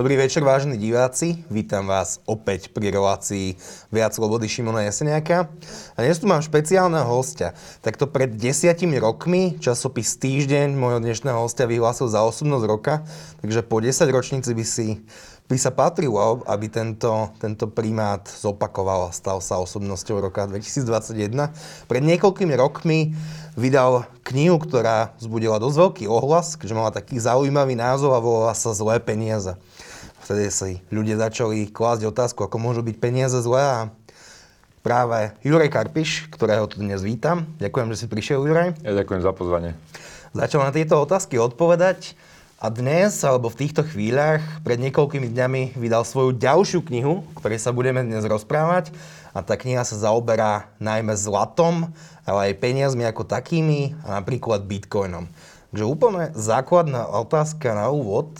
Dobrý večer, vážení diváci. Vítam vás opäť pri relácii Viac slobody Šimona Jeseniaka. A dnes tu mám špeciálneho hostia. Takto pred desiatimi rokmi časopis Týždeň môjho dnešného hostia vyhlásil za osobnosť roka, takže po 10 ročníci by si by sa patrilo, aby tento, tento primát zopakoval a stal sa osobnosťou roka 2021. Pred niekoľkými rokmi vydal knihu, ktorá vzbudila dosť veľký ohlas, keďže mala taký zaujímavý názov a volala sa Zlé peniaze. Vtedy si ľudia začali klásť otázku, ako môžu byť peniaze zlé a práve Juraj Karpiš, ktorého tu dnes vítam. Ďakujem, že si prišiel, Juraj. Ja ďakujem za pozvanie. Začal na tieto otázky odpovedať. A dnes, alebo v týchto chvíľach, pred niekoľkými dňami vydal svoju ďalšiu knihu, o ktorej sa budeme dnes rozprávať. A tá kniha sa zaoberá najmä zlatom, ale aj peniazmi ako takými a napríklad bitcoinom. Takže úplne základná otázka na úvod,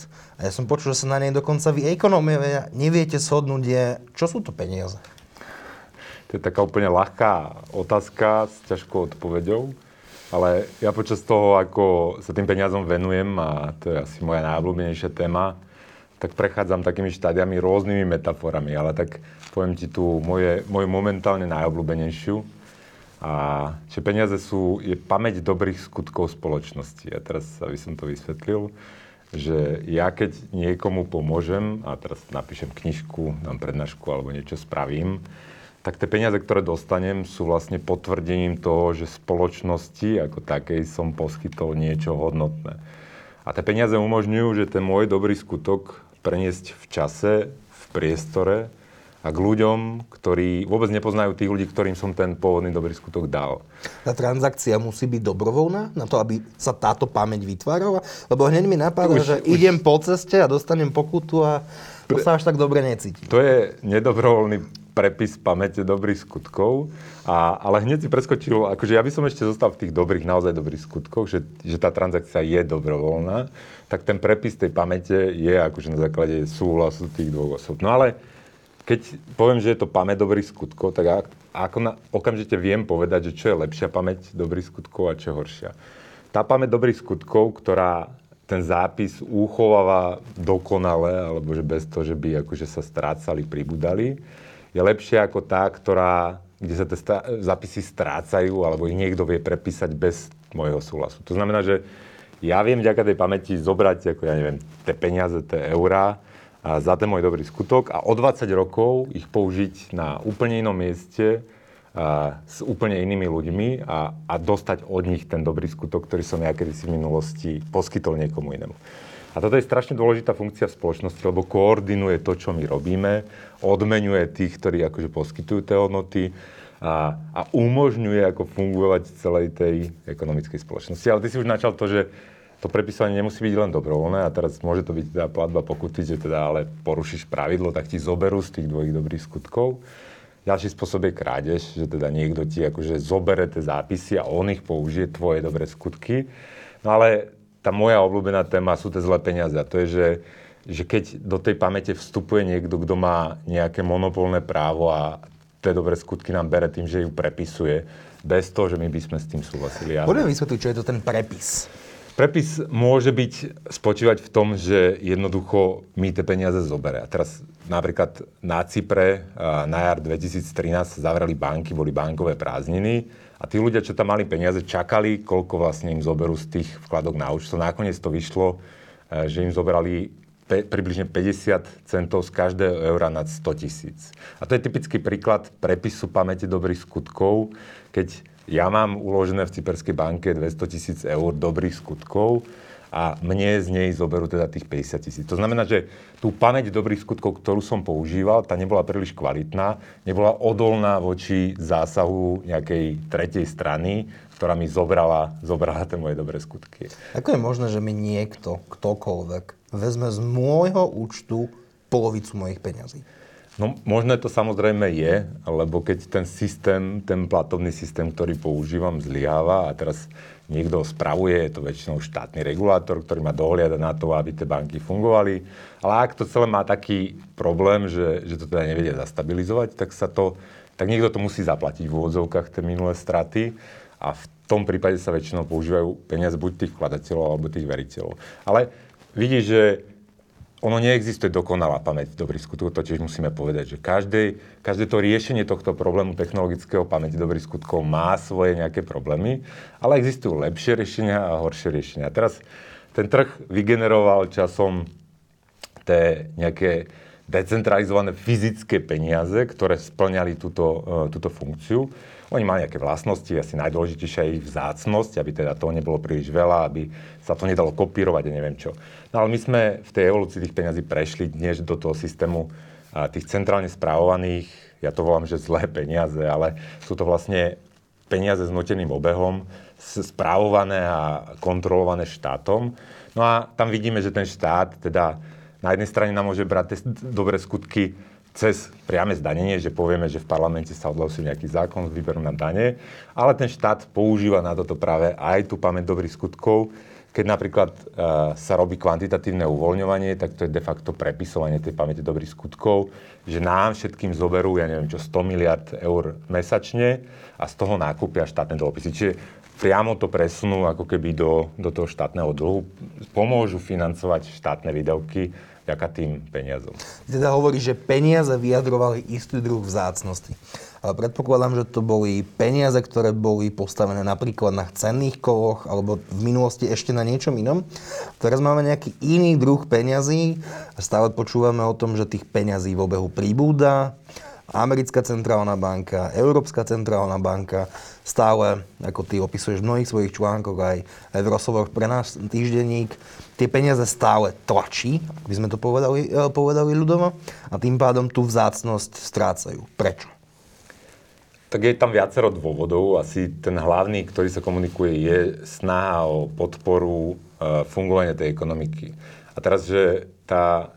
a ja som počul, že sa na nej dokonca vy ekonómovia neviete shodnúť, je, čo sú to peniaze? To je taká úplne ľahká otázka s ťažkou odpoveďou. Ale ja počas toho, ako sa tým peniazom venujem, a to je asi moja najobľúbenejšia téma, tak prechádzam takými štádiami rôznymi metaforami, ale tak poviem ti tu moje, moju momentálne najobľúbenejšiu. A že peniaze sú, je pamäť dobrých skutkov spoločnosti. A teraz, aby som to vysvetlil, že ja keď niekomu pomôžem, a teraz napíšem knižku, dám prednášku alebo niečo spravím, tak tie peniaze, ktoré dostanem, sú vlastne potvrdením toho, že spoločnosti ako takej som poskytol niečo hodnotné. A tie peniaze umožňujú, že ten môj dobrý skutok preniesť v čase, v priestore a k ľuďom, ktorí vôbec nepoznajú tých ľudí, ktorým som ten pôvodný dobrý skutok dal. Tá transakcia musí byť dobrovoľná na to, aby sa táto pamäť vytvárala? Lebo hneď mi napadá, už, že už... idem po ceste a dostanem pokutu a to sa až tak dobre necíti. To je nedobrovoľný prepis pamäte dobrých skutkov, a, ale hneď si preskočil, akože ja by som ešte zostal v tých dobrých, naozaj dobrých skutkoch, že, že tá transakcia je dobrovoľná, tak ten prepis tej pamäte je akože na základe súhlasu tých dvoch osob. No ale keď poviem, že je to pamäť dobrých skutkov, tak ako na, okamžite viem povedať, že čo je lepšia pamäť dobrých skutkov a čo horšia. Tá pamäť dobrých skutkov, ktorá ten zápis uchováva dokonale, alebo že bez toho, že by akože sa strácali, pribudali, je lepšia ako tá, ktorá, kde sa tie zápisy strácajú, alebo ich niekto vie prepísať bez môjho súhlasu. To znamená, že ja viem vďaka tej pamäti zobrať, ako ja neviem, tie peniaze, tie eurá, za ten môj dobrý skutok a o 20 rokov ich použiť na úplne inom mieste a, s úplne inými ľuďmi a, a dostať od nich ten dobrý skutok, ktorý som ja kedysi v minulosti poskytol niekomu inému. A toto je strašne dôležitá funkcia v spoločnosti, lebo koordinuje to, čo my robíme, odmenuje tých, ktorí akože poskytujú tie hodnoty a, a umožňuje ako fungovať celej tej ekonomickej spoločnosti. Ale ty si už načal to, že to prepisovanie nemusí byť len dobrovoľné a teraz môže to byť teda platba pokuty, že teda ale porušíš pravidlo, tak ti zoberú z tých dvojich dobrých skutkov. Ďalší spôsob je krádež, že teda niekto ti akože zobere tie zápisy a on ich použije, tvoje dobré skutky. No ale tá moja obľúbená téma sú tie zlé peniaze. A to je, že, že keď do tej pamäte vstupuje niekto, kto má nejaké monopolné právo a tie dobré skutky nám bere tým, že ju prepisuje, bez toho, že my by sme s tým súhlasili. Poďme vysvetliť, čo je to ten prepis. Prepis môže byť, spočívať v tom, že jednoducho mi tie peniaze zoberie. A teraz napríklad na Cypre na jar 2013 zavreli banky, boli bankové prázdniny a tí ľudia, čo tam mali peniaze, čakali, koľko vlastne im zoberú z tých vkladok na účto. Nakoniec to vyšlo, e, že im zoberali pe- približne 50 centov z každého eura nad 100 tisíc. A to je typický príklad prepisu pamäti dobrých skutkov, keď ja mám uložené v Cyperskej banke 200 tisíc eur dobrých skutkov a mne z nej zoberú teda tých 50 tisíc. To znamená, že tú pamäť dobrých skutkov, ktorú som používal, tá nebola príliš kvalitná, nebola odolná voči zásahu nejakej tretej strany, ktorá mi zobrala, zobrala tie moje dobré skutky. Ako je možné, že mi niekto, ktokoľvek, vezme z môjho účtu polovicu mojich peňazí? No možné to samozrejme je, lebo keď ten systém, ten platovný systém, ktorý používam, zlyháva a teraz niekto spravuje, je to väčšinou štátny regulátor, ktorý má dohliadať na to, aby tie banky fungovali. Ale ak to celé má taký problém, že, že to teda nevedia zastabilizovať, tak sa to, tak niekto to musí zaplatiť v úvodzovkách tie minulé straty a v tom prípade sa väčšinou používajú peniaze buď tých vkladateľov alebo tých veriteľov. Ale vidíš, že ono neexistuje dokonalá pamäť dobrých skutkov, to tiež musíme povedať, že každé, každé to riešenie tohto problému technologického pamäti dobrých skutkov má svoje nejaké problémy, ale existujú lepšie riešenia a horšie riešenia. Teraz ten trh vygeneroval časom tie nejaké decentralizované fyzické peniaze, ktoré splňali túto, uh, túto funkciu. Oni mali nejaké vlastnosti, asi najdôležitejšia je ich vzácnosť, aby teda toho nebolo príliš veľa, aby sa to nedalo kopírovať a neviem čo. No ale my sme v tej evolúcii tých peňazí prešli dnes do toho systému tých centrálne správovaných, ja to volám, že zlé peniaze, ale sú to vlastne peniaze s nuteným obehom, správované a kontrolované štátom. No a tam vidíme, že ten štát teda na jednej strane nám môže brať tie dobré skutky cez priame zdanenie, že povieme, že v parlamente sa odhlasuje nejaký zákon, vyberú nám dane, ale ten štát používa na toto práve aj tú pamäť dobrých skutkov. Keď napríklad uh, sa robí kvantitatívne uvoľňovanie, tak to je de facto prepisovanie tej pamäte dobrých skutkov, že nám všetkým zoberú, ja neviem čo, 100 miliard eur mesačne a z toho nákupia štátne dlhopisy. Čiže priamo to presunú ako keby do, do toho štátneho dlhu, pomôžu financovať štátne výdavky vďaka tým peniazom. Teda hovorí, že peniaze vyjadrovali istý druh vzácnosti. Ale predpokladám, že to boli peniaze, ktoré boli postavené napríklad na cenných kovoch alebo v minulosti ešte na niečom inom. Teraz máme nejaký iný druh peňazí stále počúvame o tom, že tých peňazí v obehu pribúda. Americká centrálna banka, Európska centrálna banka, stále, ako ty opisuješ v mnohých svojich článkoch, aj, aj v rozhovoroch pre nás týždenník, tie peniaze stále tlačí, ak by sme to povedali, eh, povedali ľudovo, a tým pádom tú vzácnosť strácajú. Prečo? Tak je tam viacero dôvodov. Asi ten hlavný, ktorý sa komunikuje, je snaha o podporu uh, fungovania tej ekonomiky. A teraz, že tá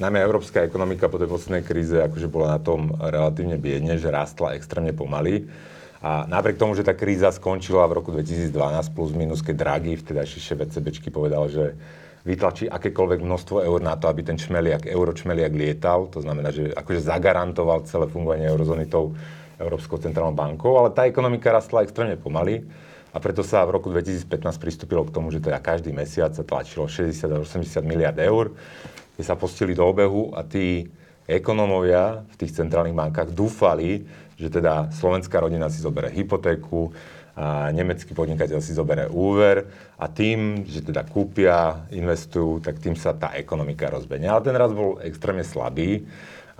najmä európska ekonomika po tej poslednej kríze akože bola na tom relatívne biedne, že rástla extrémne pomaly. A napriek tomu, že tá kríza skončila v roku 2012 plus minus, keď Draghi, vtedajší šéf ECBčky povedal, že vytlačí akékoľvek množstvo eur na to, aby ten čmeliak, euro čmeliak lietal. To znamená, že akože zagarantoval celé fungovanie eurozóny tou Európskou centrálnou bankou, ale tá ekonomika rastla extrémne pomaly a preto sa v roku 2015 pristúpilo k tomu, že teda každý mesiac sa tlačilo 60 80 miliard eur, kde sa postili do obehu a tí ekonómovia v tých centrálnych bankách dúfali, že teda slovenská rodina si zoberie hypotéku, a nemecký podnikateľ si zoberie úver a tým, že teda kúpia, investujú, tak tým sa tá ekonomika rozbehne. Ale ten raz bol extrémne slabý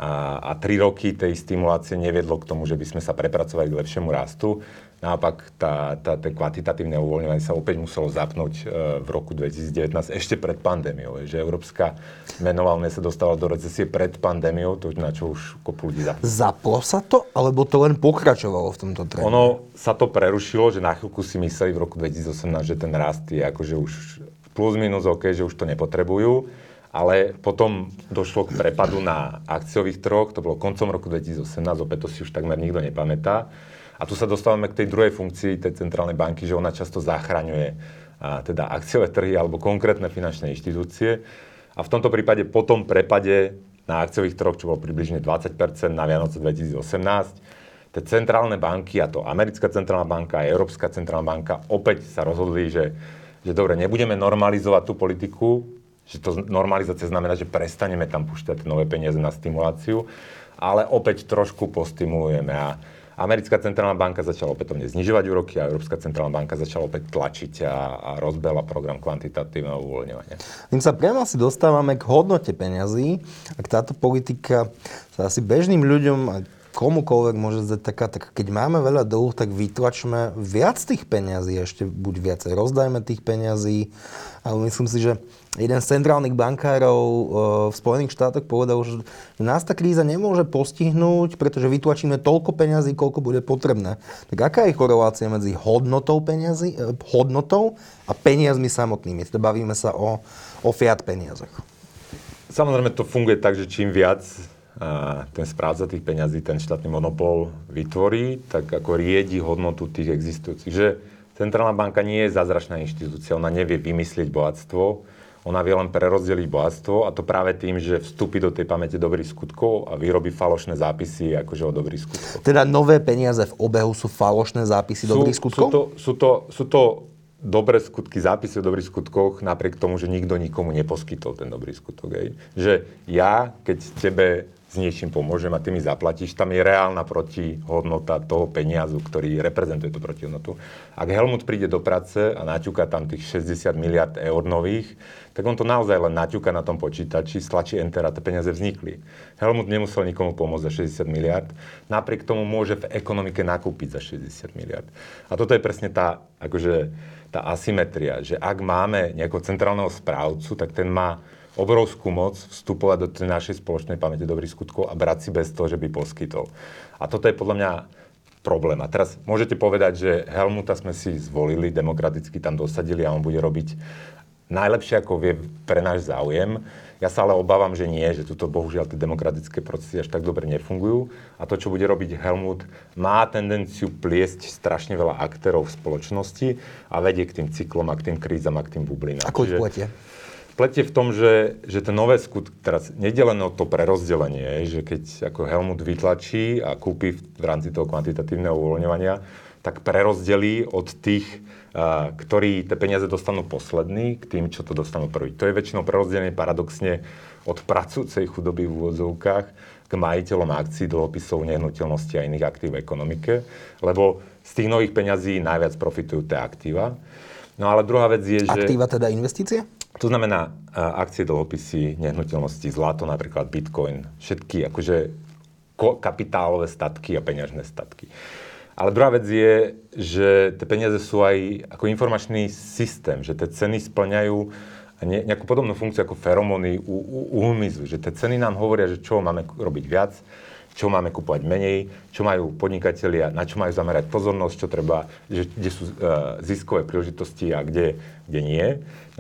a, a tri roky tej stimulácie neviedlo k tomu, že by sme sa prepracovali k lepšiemu rastu. Naopak, tá, tá, tá kvantitatívne uvoľňovanie sa opäť muselo zapnúť e, v roku 2019, ešte pred pandémiou. Že Európska menová sa dostala do recesie pred pandémiou, to na čo už kopu ľudí zapnú. Zaplo sa to, alebo to len pokračovalo v tomto trende? Ono sa to prerušilo, že na chvíľku si mysleli v roku 2018, že ten rast je akože už plus minus OK, že už to nepotrebujú ale potom došlo k prepadu na akciových trhoch, to bolo koncom roku 2018, opäť to si už takmer nikto nepamätá. A tu sa dostávame k tej druhej funkcii tej centrálnej banky, že ona často zachraňuje a, teda akciové trhy alebo konkrétne finančné inštitúcie. A v tomto prípade po tom prepade na akciových trhoch, čo bolo približne 20% na Vianoce 2018, tie centrálne banky, a to Americká centrálna banka a Európska centrálna banka, opäť sa rozhodli, že, že dobre, nebudeme normalizovať tú politiku, že to normalizácia znamená, že prestaneme tam púšťať nové peniaze na stimuláciu, ale opäť trošku postimulujeme. A Americká centrálna banka začala opätovne znižovať úroky a Európska centrálna banka začala opäť tlačiť a, a rozbehla program kvantitatívneho uvoľňovania. Tým sa priamo asi dostávame k hodnote peňazí. Ak táto politika sa asi bežným ľuďom a komukoľvek môže zdať taká, tak keď máme veľa dlhu, tak vytlačme viac tých peňazí, ešte buď viacej rozdajme tých peňazí. Ale myslím si, že jeden z centrálnych bankárov eh, v Spojených štátoch povedal, že nás tá kríza nemôže postihnúť, pretože vytlačíme toľko peňazí, koľko bude potrebné. Tak aká je korelácia medzi hodnotou, peňazí, eh, hodnotou a peniazmi samotnými? Teda bavíme sa o, o fiat peniazoch. Samozrejme to funguje tak, že čím viac ten správca tých peňazí, ten štátny monopol vytvorí, tak ako riedi hodnotu tých existujúcich. Že centrálna banka nie je zázračná inštitúcia, ona nevie vymyslieť bohatstvo, ona vie len prerozdeliť bohatstvo a to práve tým, že vstúpi do tej pamäte dobrých skutkov a vyrobí falošné zápisy akože o dobrých skutkoch. Teda nové peniaze v obehu sú falošné zápisy sú, dobrých skutkov? Sú to, sú to, sú to dobré skutky, zápisy o dobrých skutkoch, napriek tomu, že nikto nikomu neposkytol ten dobrý skutok. Hej. Že ja, keď tebe s niečím pomôžem a ty mi zaplatíš, tam je reálna protihodnota toho peniazu, ktorý reprezentuje tú protihodnotu. Ak Helmut príde do práce a naťuka tam tých 60 miliard eur nových, tak on to naozaj len naťuka na tom počítači, stlačí enter a tie peniaze vznikli. Helmut nemusel nikomu pomôcť za 60 miliard, napriek tomu môže v ekonomike nakúpiť za 60 miliard. A toto je presne tá, akože, tá asymetria, že ak máme nejakého centrálneho správcu, tak ten má obrovskú moc vstupovať do tej našej spoločnej pamäte dobrých skutkov a brať si bez toho, že by poskytol. A toto je podľa mňa problém. A teraz môžete povedať, že Helmuta sme si zvolili, demokraticky tam dosadili a on bude robiť najlepšie, ako vie pre náš záujem. Ja sa ale obávam, že nie, že tuto bohužiaľ tie demokratické procesy až tak dobre nefungujú. A to, čo bude robiť Helmut, má tendenciu pliesť strašne veľa aktérov v spoločnosti a vedie k tým cyklom a k tým krízam a k tým bublinám. Ako ich pletie? pletie v tom, že, že ten nové skutky, teraz o to prerozdelenie, že keď ako Helmut vytlačí a kúpi v rámci toho kvantitatívneho uvoľňovania, tak prerozdelí od tých, a, ktorí tie peniaze dostanú poslední, k tým, čo to dostanú prvý. To je väčšinou prerozdelenie paradoxne od pracujúcej chudoby v úvodzovkách k majiteľom akcií, dlhopisov, nehnuteľnosti a iných aktív v ekonomike, lebo z tých nových peňazí najviac profitujú tie aktíva. No ale druhá vec je, že... Aktíva teda investície? To znamená akcie, dlhopisy, nehnuteľnosti, zlato, napríklad bitcoin, všetky akože kapitálové statky a peňažné statky. Ale druhá vec je, že tie peniaze sú aj ako informačný systém, že tie ceny splňajú nejakú podobnú funkciu ako feromóny u, u, u hmyzu, že tie ceny nám hovoria, že čo máme robiť viac, čo máme kupovať menej, čo majú podnikatelia, na čo majú zamerať pozornosť, čo treba, že, kde sú uh, ziskové príležitosti a kde, kde nie.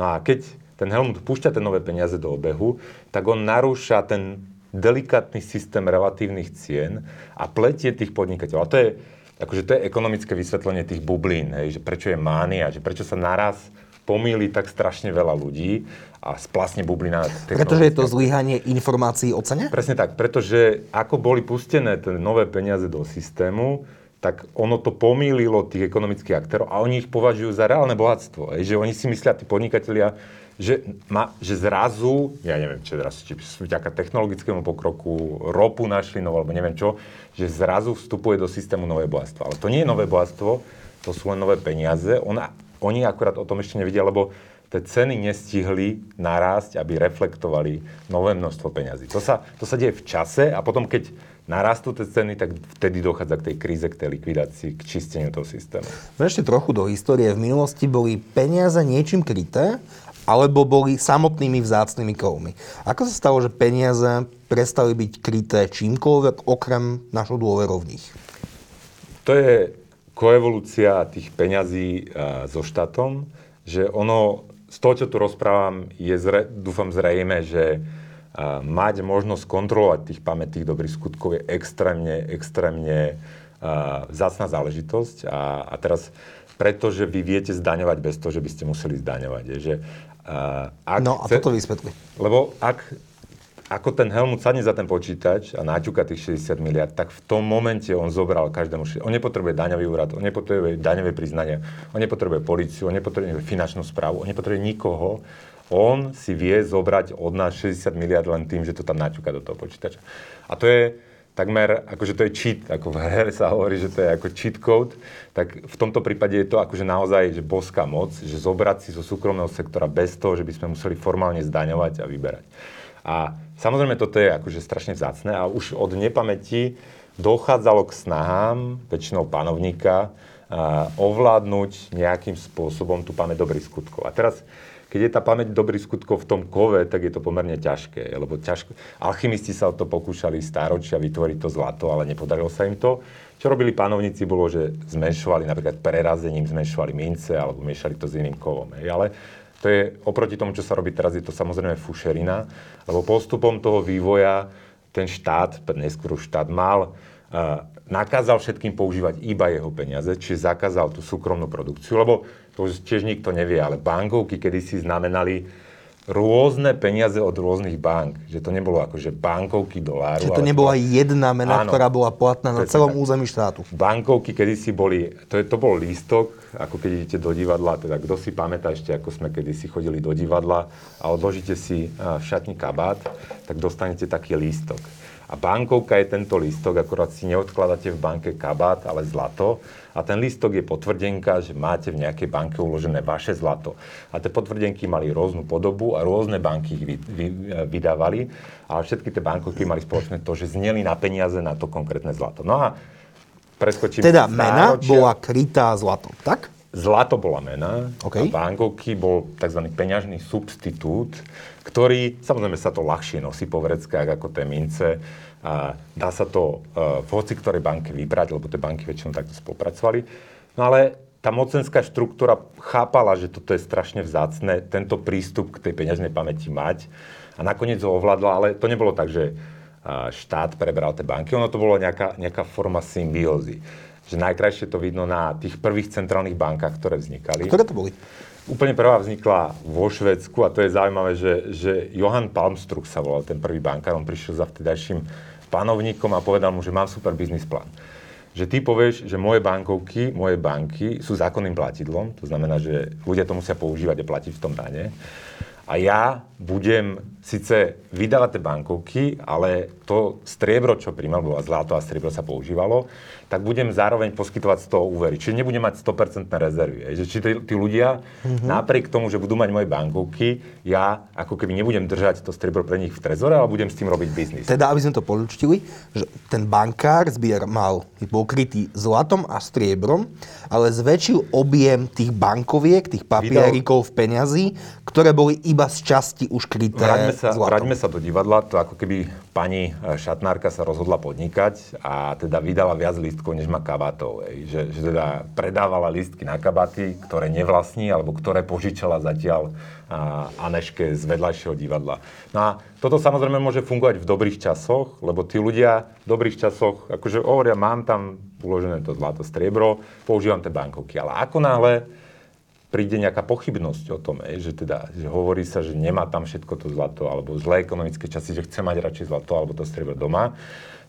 No a keď ten Helmut púšťa tie nové peniaze do obehu, tak on narúša ten delikátny systém relatívnych cien a pletie tých podnikateľov. A to je, akože to je ekonomické vysvetlenie tých bublín, hej, že prečo je mánia, že prečo sa naraz pomýli tak strašne veľa ľudí a splasne bublina. Pretože je to zlyhanie informácií o cene? Presne tak, pretože ako boli pustené tie nové peniaze do systému, tak ono to pomýlilo tých ekonomických aktérov a oni ich považujú za reálne bohatstvo. Hej, že oni si myslia, tí podnikatelia, že, ma, že zrazu, ja neviem, či teraz, či vďaka technologickému pokroku ropu našli no, alebo neviem čo, že zrazu vstupuje do systému nové bohatstvo. Ale to nie je nové bohatstvo, to sú len nové peniaze. Ona, oni akurát o tom ešte nevedia, lebo tie ceny nestihli narásť, aby reflektovali nové množstvo peňazí. To sa, to sa deje v čase a potom, keď narastú tie ceny, tak vtedy dochádza k tej kríze, k tej likvidácii, k čisteniu toho systému. Ešte trochu do histórie. V minulosti boli peniaze niečím kryté alebo boli samotnými vzácnými kovmi. Ako sa stalo, že peniaze prestali byť kryté čímkoľvek okrem našou dôverou v nich? To je koevolúcia tých peňazí so štátom, že ono, z toho, čo tu rozprávam, je zre, dúfam zrejme, že a, mať možnosť kontrolovať tých pamätných dobrých skutkov je extrémne, extrémne a, vzácná záležitosť. A, a teraz pretože vy viete zdaňovať bez toho, že by ste museli zdaňovať. Je, že ak no a chce, toto vysvetli. Lebo ak, ako ten Helmut sadne za ten počítač a naťuka tých 60 miliard, tak v tom momente on zobral každému... On nepotrebuje daňový úrad, on nepotrebuje daňové priznania, on nepotrebuje policiu, on nepotrebuje finančnú správu, on nepotrebuje nikoho. On si vie zobrať od nás 60 miliard len tým, že to tam naťuka do toho počítača. A to je, takmer, akože to je cheat, ako v hre sa hovorí, že to je ako cheat code, tak v tomto prípade je to akože naozaj že boská moc, že zobrať si zo súkromného sektora bez toho, že by sme museli formálne zdaňovať a vyberať. A samozrejme toto je akože strašne vzácne a už od nepamäti dochádzalo k snahám, väčšinou panovníka, ovládnuť nejakým spôsobom tú pamäť dobrých skutkov. A teraz keď je tá pamäť dobrých skutkov v tom kove, tak je to pomerne ťažké, lebo ťažko... Alchymisti sa o to pokúšali stáročia vytvoriť to zlato, ale nepodarilo sa im to. Čo robili pánovníci bolo, že zmenšovali napríklad prerazením, zmenšovali mince alebo miešali to s iným kovom. Hej. Ale to je oproti tomu, čo sa robí teraz, je to samozrejme fušerina, lebo postupom toho vývoja ten štát, neskôr štát mal uh, nakázal všetkým používať iba jeho peniaze, čiže zakázal tú súkromnú produkciu, lebo to už tiež nikto nevie, ale bankovky kedysi znamenali rôzne peniaze od rôznych bank. Že to nebolo akože bankovky doláru. Čiže to nebola to... jedna mena, áno, ktorá bola platná na celom území štátu. Bankovky kedysi boli, to, je, to bol lístok, ako keď idete do divadla, teda kto si pamätá ešte, ako sme kedysi chodili do divadla a odložíte si v šatní kabát, tak dostanete taký lístok. A bankovka je tento lístok, akorát si neodkladáte v banke kabát, ale zlato. A ten lístok je potvrdenka, že máte v nejakej banke uložené vaše zlato. A tie potvrdenky mali rôznu podobu a rôzne banky ich vy, vy, vydávali. A všetky tie bankovky mali spoločné to, že zneli na peniaze na to konkrétne zlato. No a preskočím Teda mena bola krytá zlatom, tak? Zlato bola mena okay. a bankovky bol tzv. peňažný substitút, ktorý, samozrejme sa to ľahšie nosí po vreckách ako tie mince. A dá sa to uh, v hoci ktorej banke vybrať, lebo tie banky väčšinou takto spolupracovali. No ale tá mocenská štruktúra chápala, že toto je strašne vzácne, tento prístup k tej peňažnej pamäti mať. A nakoniec ho ovládla, ale to nebolo tak, že štát preberal tie banky, ono to bolo nejaká, nejaká forma symbiózy že najkrajšie to vidno na tých prvých centrálnych bankách, ktoré vznikali. Ktoré to boli? Úplne prvá vznikla vo Švedsku a to je zaujímavé, že, že Johan Palmstruch sa volal ten prvý bankár, on prišiel za vtedajším panovníkom a povedal mu, že mám super biznis plán. Že ty povieš, že moje bankovky, moje banky sú zákonným platidlom, to znamená, že ľudia to musia používať a platiť v tom dane. A ja budem síce vydávať tie bankovky, ale to striebro, čo príjmal, bolo zlato a striebro sa používalo, tak budem zároveň poskytovať z toho úvery. Čiže nebudem mať 100% rezervy. Že či tí, tí ľudia, mm-hmm. napriek tomu, že budú mať moje bankovky, ja ako keby nebudem držať to striebro pre nich v trezore, ale budem s tým robiť biznis. Teda, aby sme to polučtili, že ten bankár zbier mal, bol krytý zlatom a striebrom, ale zväčšil objem tých bankoviek, tých papierikov v peňazí, ktoré boli iba z časti už kryté vráťme sa, zlatom. Vráťme sa do divadla, to ako keby pani e, šatnárka sa rozhodla podnikať a teda vydala viac lístkov, než má kabátov. Že, že teda predávala lístky na kabáty, ktoré nevlastní, alebo ktoré požičala zatiaľ a Aneške z vedľajšieho divadla. No a toto samozrejme môže fungovať v dobrých časoch, lebo tí ľudia v dobrých časoch, akože hovoria, mám tam uložené to zlato, striebro, používam tie bankovky. Ale ako náhle príde nejaká pochybnosť o tom, že teda že hovorí sa, že nemá tam všetko to zlato, alebo zlé ekonomické časy, že chce mať radšej zlato, alebo to striebro doma,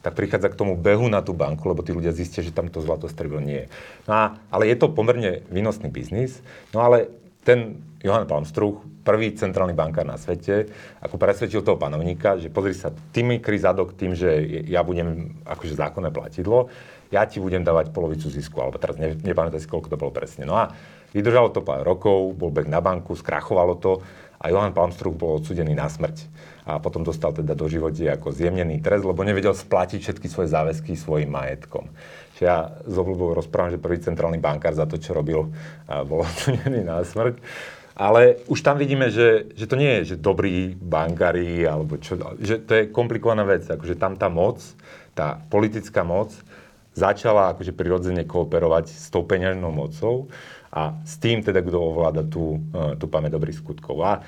tak prichádza k tomu behu na tú banku, lebo tí ľudia zistia, že tam to zlato striebro nie je. No a, ale je to pomerne výnosný biznis, no ale ten Johan Palmstruch, prvý centrálny bankár na svete, ako presvedčil toho panovníka, že pozri sa, ty mi kry zadok tým, že ja budem akože zákonné platidlo, ja ti budem dávať polovicu zisku, alebo teraz ne, nepamätám si, koľko to bolo presne. No a Vydržalo to pár rokov, bol bek na banku, skrachovalo to a Johan Palmstruch bol odsudený na smrť. A potom dostal teda do živote ako zjemnený trest, lebo nevedel splatiť všetky svoje záväzky svojim majetkom. Čiže ja z obľubou rozprávam, že prvý centrálny bankár za to, čo robil, bol odsudený na smrť. Ale už tam vidíme, že, že to nie je, že dobrí bankári, alebo čo, že to je komplikovaná vec. Akože tam tá moc, tá politická moc začala akože prirodzene kooperovať s tou peňažnou mocou a s tým teda, kto ovláda tú, e, tú pamäť dobrých skutkov. A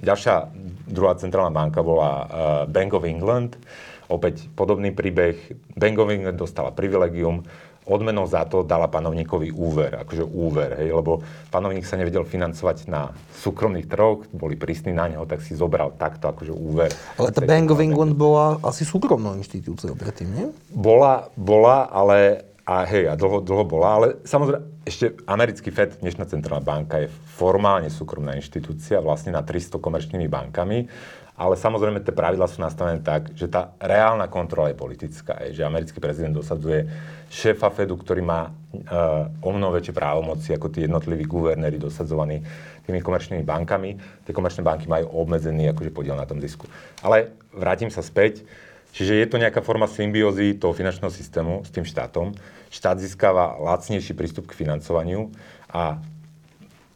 ďalšia druhá centrálna banka bola e, Bank of England. Opäť podobný príbeh. Bank of England dostala privilegium, odmenou za to dala panovníkovi úver, akože úver, hej, lebo panovník sa nevedel financovať na súkromných trhoch, boli prísni na neho, tak si zobral takto akože úver. Ale tá Bank of England bola asi súkromnou inštitúciou predtým, nie? Bola, bola, ale a hej, a dlho, dlho bola, ale samozrejme, ešte americký FED, dnešná centrálna banka, je formálne súkromná inštitúcia, vlastne na 300 komerčnými bankami, ale samozrejme tie pravidla sú nastavené tak, že tá reálna kontrola je politická, je, že americký prezident dosadzuje šéfa Fedu, ktorý má uh, o mnoho väčšie právomoci ako tí jednotliví guvernéri dosadzovaní tými komerčnými bankami. Tie komerčné banky majú obmedzený akože podiel na tom zisku. Ale vrátim sa späť Čiže je to nejaká forma symbiózy toho finančného systému s tým štátom. Štát získava lacnejší prístup k financovaniu a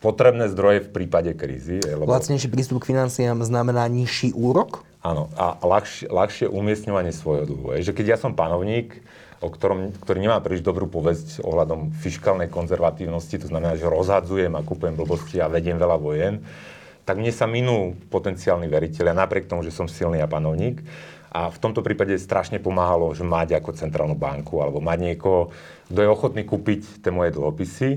potrebné zdroje v prípade krízy. Lebo... Lacnejší prístup k financiám znamená nižší úrok? Áno, a ľahšie, ľahšie umiestňovanie svojho dlhu. Je, že keď ja som panovník, o ktorom, ktorý nemá príliš dobrú povesť ohľadom fiskálnej konzervatívnosti, to znamená, že rozhadzujem a kúpujem blbosti a vediem veľa vojen, tak mne sa minú potenciálni veriteľia, napriek tomu, že som silný a panovník. A v tomto prípade strašne pomáhalo, že mať ako centrálnu banku alebo mať niekoho, kto je ochotný kúpiť tie moje dlhopisy.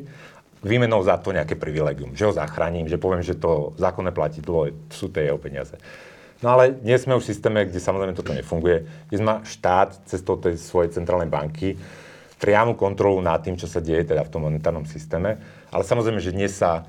výmenou za to nejaké privilegium, že ho zachránim, že poviem, že to zákonné platidlo sú tie jeho peniaze. No ale dnes sme už v systéme, kde samozrejme toto nefunguje, kde má štát cestou tej svojej centrálnej banky priamu kontrolu nad tým, čo sa deje teda v tom monetárnom systéme. Ale samozrejme, že dnes sa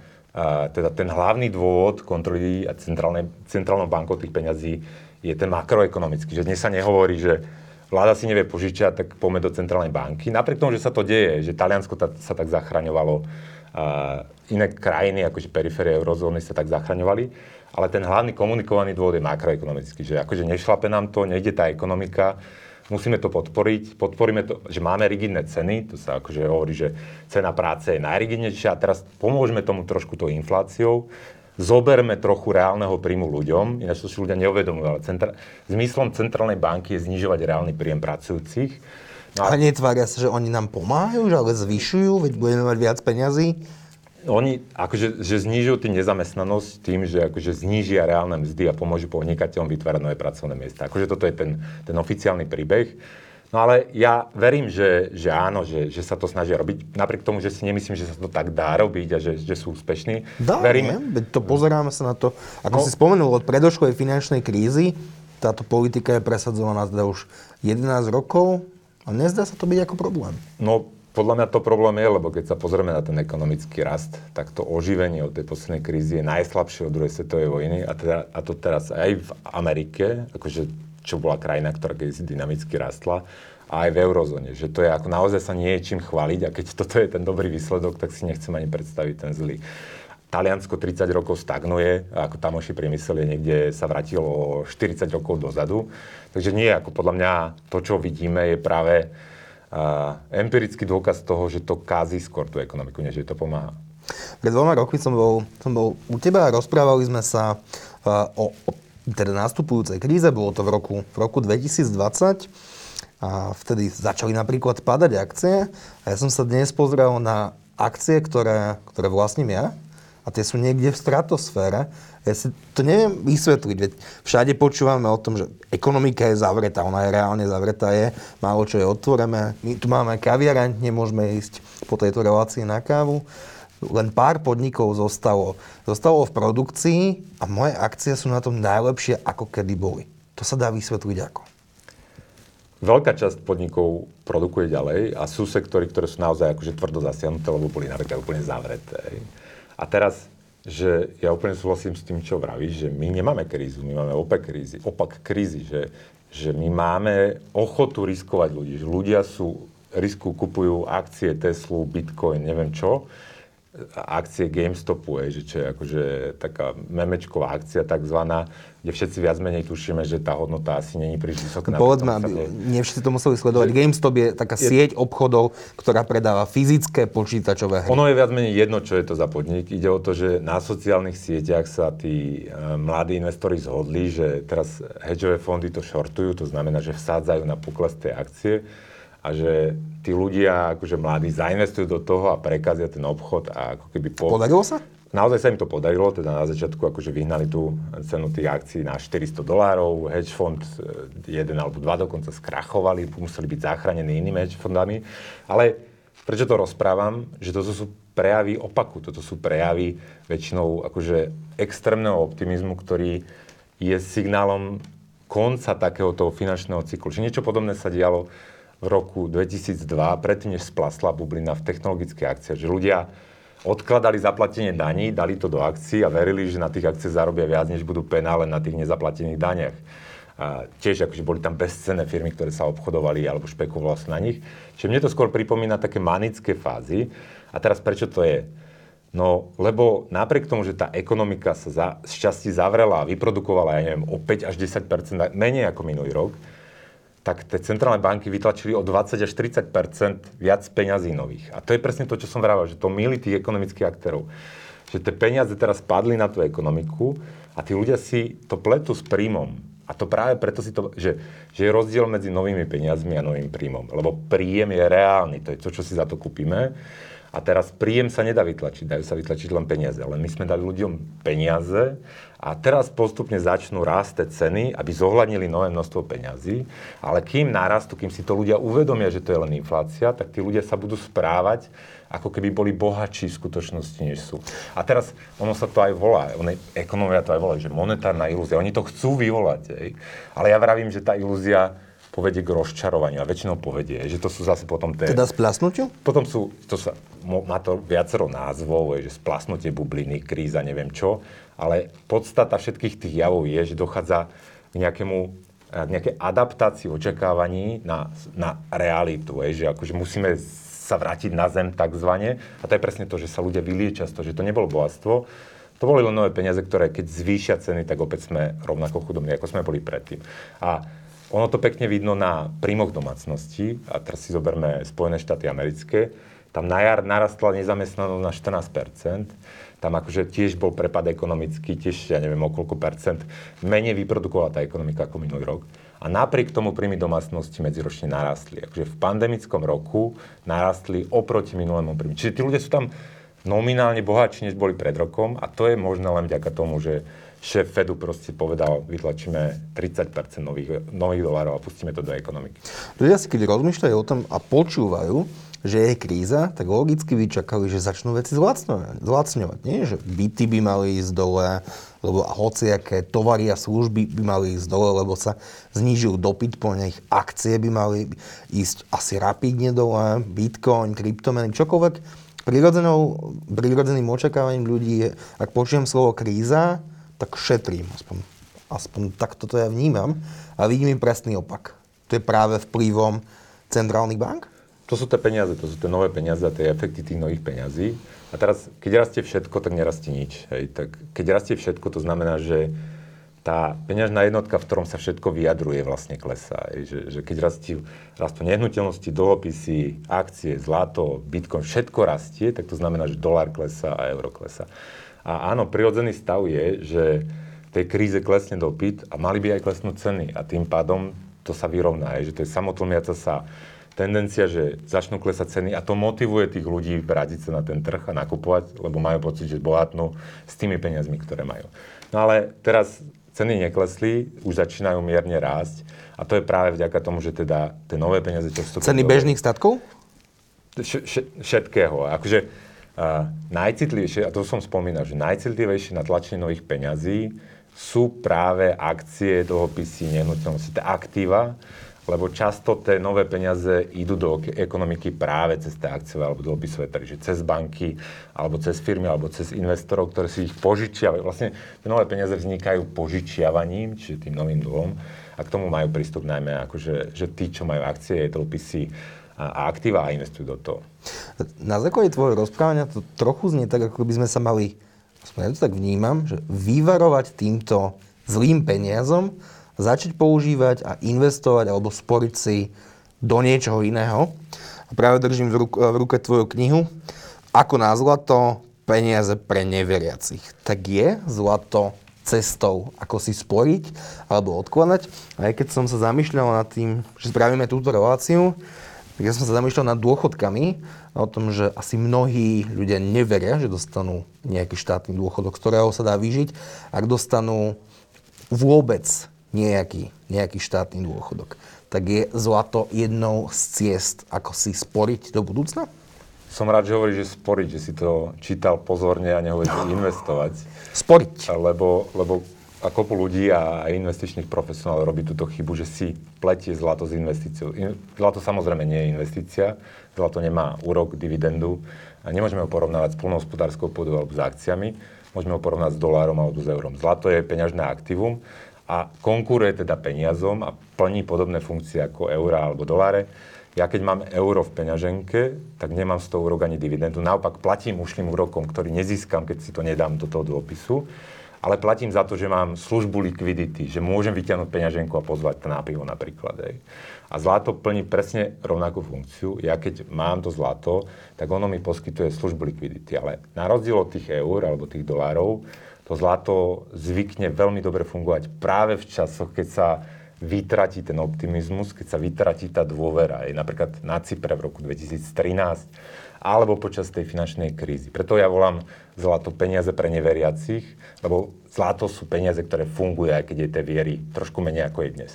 teda ten hlavný dôvod kontroly a centrálnou bankou tých peňazí je ten makroekonomický. Že dnes sa nehovorí, že vláda si nevie požičať, tak poďme do centrálnej banky. Napriek tomu, že sa to deje, že Taliansko ta, sa tak zachraňovalo, uh, iné krajiny, akože periférie eurozóny sa tak zachraňovali, ale ten hlavný komunikovaný dôvod je makroekonomický, že akože nešlape nám to, nejde tá ekonomika, musíme to podporiť, podporíme to, že máme rigidné ceny, to sa akože hovorí, že cena práce je najrigidnejšia a teraz pomôžeme tomu trošku tou infláciou, zoberme trochu reálneho príjmu ľuďom, ináč to si ľudia neuvedomujú, ale centra- zmyslom centrálnej banky je znižovať reálny príjem pracujúcich. No a netvária sa, že oni nám pomáhajú, že ale zvyšujú, veď budeme mať viac peňazí? Oni akože, že znižujú tým nezamestnanosť tým, že akože znížia reálne mzdy a pomôžu podnikateľom vytvárať nové pracovné miesta. Akože toto je ten, ten oficiálny príbeh. No ale ja verím, že, že áno, že, že sa to snažia robiť. Napriek tomu, že si nemyslím, že sa to tak dá robiť a že, že sú úspešní. Dá, verím... nie? To pozeráme sa na to. Ako no, si spomenul, od predošlej finančnej krízy táto politika je presadzovaná teda už 11 rokov a nezdá sa to byť ako problém. No, podľa mňa to problém je, lebo keď sa pozrieme na ten ekonomický rast, tak to oživenie od tej poslednej krízy je najslabšie od druhej svetovej vojny a, teda, a to teraz aj v Amerike, akože čo bola krajina, ktorá kedysi dynamicky rastla, a aj v eurozóne. Že to je ako naozaj sa nie je čím chváliť a keď toto je ten dobrý výsledok, tak si nechcem ani predstaviť ten zlý. Taliansko 30 rokov stagnuje, ako tamoší priemysel je niekde sa vrátilo 40 rokov dozadu. Takže nie, ako podľa mňa to, čo vidíme, je práve uh, empirický dôkaz toho, že to kází skôr tú ekonomiku, než že to pomáha. Pred dvoma rokmi som bol, som bol u teba a rozprávali sme sa uh, o, o teda nastupujúcej kríze, bolo to v roku, v roku 2020 a vtedy začali napríklad padať akcie a ja som sa dnes pozrel na akcie, ktoré, ktoré vlastním ja a tie sú niekde v stratosfére. Ja si to neviem vysvetliť, veď všade počúvame o tom, že ekonomika je zavretá, ona je reálne zavretá, je, málo čo je otvorené. My tu máme kaviareň, nemôžeme ísť po tejto relácii na kávu len pár podnikov zostalo, zostalo v produkcii a moje akcie sú na tom najlepšie, ako kedy boli. To sa dá vysvetliť ako. Veľká časť podnikov produkuje ďalej a sú sektory, ktoré sú naozaj akože tvrdo zasiahnuté, lebo boli napríklad úplne zavreté. A teraz, že ja úplne súhlasím s tým, čo vravíš, že my nemáme krízu, my máme opak krízy, opak krízy, že, že my máme ochotu riskovať ľudí, že ľudia sú, risku kupujú akcie Teslu, Bitcoin, neviem čo, akcie GameStopu, je, že čo je akože taká memečková akcia takzvaná, kde všetci viac menej tušíme, že tá hodnota asi není príliš vysoká. Povedzme, aby nie všetci to museli sledovať. Že... GameStop je taká je... sieť obchodov, ktorá predáva fyzické počítačové hry. Ono je viac menej jedno, čo je to za podnik. Ide o to, že na sociálnych sieťach sa tí uh, mladí investori zhodli, že teraz hedžové fondy to shortujú, to znamená, že vsádzajú na pokles tej akcie a že tí ľudia, akože mladí, zainvestujú do toho a prekazia ten obchod a ako keby... Po... Podarilo sa? Naozaj sa im to podarilo, teda na začiatku akože vyhnali tú cenu tých akcií na 400 dolárov, hedge fond e, jeden alebo dva dokonca skrachovali, museli byť zachránení inými hedge fondami, ale prečo to rozprávam, že toto sú prejavy opaku, toto sú prejavy väčšinou akože extrémneho optimizmu, ktorý je signálom konca takéhoto finančného cyklu. Čiže niečo podobné sa dialo v roku 2002, predtým než splasla bublina v technologických akciách, že ľudia odkladali zaplatenie daní, dali to do akcií a verili, že na tých akciách zarobia viac, než budú penále na tých nezaplatených daniach. A tiež akože boli tam bezcenné firmy, ktoré sa obchodovali alebo špekulovalo sa na nich. Čiže mne to skôr pripomína také manické fázy. A teraz prečo to je? No, lebo napriek tomu, že tá ekonomika sa za, z časti zavrela a vyprodukovala, ja neviem, o 5 až 10% menej ako minulý rok, tak tie centrálne banky vytlačili o 20 až 30% viac peňazí nových. A to je presne to, čo som vravel, že to milí tých ekonomických aktérov. Že tie peniaze teraz padli na tú ekonomiku a tí ľudia si to pletú s príjmom. A to práve preto si to, že, že je rozdiel medzi novými peniazmi a novým príjmom. Lebo príjem je reálny, to je to, čo si za to kúpime. A teraz príjem sa nedá vytlačiť, dajú sa vytlačiť len peniaze. Ale my sme dali ľuďom peniaze a teraz postupne začnú rásť ceny, aby zohľadnili nové množstvo peňazí. Ale kým narastú, kým si to ľudia uvedomia, že to je len inflácia, tak tí ľudia sa budú správať ako keby boli bohatší v skutočnosti, než sú. A teraz, ono sa to aj volá, one, ekonomia to aj volajú, že monetárna ilúzia, oni to chcú vyvolať, ej. ale ja vravím, že tá ilúzia povedie k rozčarovaniu a väčšinou povedie, že to sú zase potom tie... Teda splasnutiu? Potom sú, to sa, má to viacero názvov, že splasnutie bubliny, kríza, neviem čo, ale podstata všetkých tých javov je, že dochádza k nejakému k nejakej adaptácii očakávaní na, na realitu, je, že akože musíme sa vrátiť na zem takzvané. A to je presne to, že sa ľudia vyliečia z toho, že to nebolo bohatstvo, to boli len nové peniaze, ktoré keď zvýšia ceny, tak opäť sme rovnako chudobní, ako sme boli predtým. A ono to pekne vidno na príjmoch domácnosti, a teraz si zoberme Spojené štáty americké, tam na jar narastla nezamestnanosť na 14%, tam akože tiež bol prepad ekonomický, tiež ja neviem o koľko percent, menej vyprodukovala tá ekonomika ako minulý rok. A napriek tomu príjmy domácnosti medziročne narastli. Akože v pandemickom roku narastli oproti minulému príjmu. Čiže tí ľudia sú tam nominálne bohatší, než boli pred rokom a to je možno len vďaka tomu, že šéf Fedu proste povedal, vytlačíme 30% nových, nových dolárov a pustíme to do ekonomiky. Ľudia si keď rozmýšľajú o tom a počúvajú, že je kríza, tak logicky by čakali, že začnú veci zlacňovať. Nie, že byty by mali ísť dole, lebo hociaké tovary a služby by mali ísť dole, lebo sa znižil dopyt po nich, akcie by mali ísť asi rapidne dole, bitcoin, kryptomeny, čokoľvek. prirodzeným očakávaním ľudí je, ak počujem slovo kríza, tak šetrím. Aspoň, aspoň takto to ja vnímam. A vidím im presný opak. To je práve vplyvom centrálnych bank? To sú tie peniaze, to sú tie nové peniaze a tie efekty tých nových peňazí. A teraz, keď rastie všetko, tak nerastie nič. Hej. Tak keď rastie všetko, to znamená, že tá peňažná jednotka, v ktorom sa všetko vyjadruje, vlastne klesá. Že, že keď rastú, rastú nehnuteľnosti, dlhopisy, akcie, zlato, bitcoin, všetko rastie, tak to znamená, že dolár klesá a euro klesá. A áno, prirodzený stav je, že v tej kríze klesne dopyt a mali by aj klesnúť ceny. A tým pádom to sa vyrovná, že to je samotlmiaca sa tendencia, že začnú klesať ceny a to motivuje tých ľudí vrátiť sa na ten trh a nakupovať, lebo majú pocit, že bohatnú s tými peniazmi, ktoré majú. No ale teraz ceny neklesli, už začínajú mierne rásť a to je práve vďaka tomu, že teda tie nové peniaze, čo vstupujú... Ceny bežných statkov? Všetkého. Akože najcitlivejšie, a to som spomínal, že najcitlivejšie na tlačenie nových peňazí sú práve akcie, dlhopisy, nehnuteľnosti, aktíva, lebo často tie nové peniaze idú do ekonomiky práve cez tie akciové alebo dlhopisové trhy, že cez banky, alebo cez firmy, alebo cez investorov, ktoré si ich požičiavajú. Vlastne tie nové peniaze vznikajú požičiavaním, čiže tým novým dlhom. A k tomu majú prístup najmä akože, že tí, čo majú akcie, dlhopisy a aktíva a investujú do toho. Na základe tvojho rozprávania to trochu znie tak, ako by sme sa mali, aspoň ja to tak vnímam, že vyvarovať týmto zlým peniazom, začať používať a investovať alebo sporiť si do niečoho iného. A práve držím v, ruk- v ruke tvoju knihu Ako na zlato peniaze pre neveriacich. Tak je zlato cestou, ako si sporiť alebo odkladať. Aj keď som sa zamýšľal nad tým, že spravíme túto reláciu, tak ja som sa zamýšľal nad dôchodkami a o tom, že asi mnohí ľudia neveria, že dostanú nejaký štátny dôchodok, ktorého sa dá vyžiť, ak dostanú vôbec nejaký, nejaký štátny dôchodok. Tak je zlato jednou z ciest, ako si sporiť do budúcna? Som rád, že hovorí, že sporiť, že si to čítal pozorne a nehovorí, že investovať. Sporiť. Lebo, lebo a kopu ľudí a investičných profesionálov robí túto chybu, že si pletie zlato s investíciou. Zlato samozrejme nie je investícia, zlato nemá úrok, dividendu a nemôžeme ho porovnávať s plnohospodárskou pôdou alebo s akciami, môžeme ho porovnať s dolárom alebo s eurom. Zlato je peňažné aktívum a konkuruje teda peniazom a plní podobné funkcie ako eura alebo doláre. Ja keď mám euro v peňaženke, tak nemám z toho úrok ani dividendu. Naopak platím ušlým úrokom, ktorý nezískam, keď si to nedám do toho dlhopisu. Ale platím za to, že mám službu likvidity, že môžem vyťahnuť peňaženku a pozvať na pivo napríklad. Aj. A zlato plní presne rovnakú funkciu. Ja keď mám to zlato, tak ono mi poskytuje službu likvidity. Ale na rozdiel od tých eur alebo tých dolárov, to zlato zvykne veľmi dobre fungovať práve v časoch, keď sa vytratí ten optimizmus, keď sa vytratí tá dôvera. Aj napríklad na Cypre v roku 2013 alebo počas tej finančnej krízy. Preto ja volám zlato peniaze pre neveriacich, lebo zlato sú peniaze, ktoré fungujú, aj keď je tej viery trošku menej ako je dnes.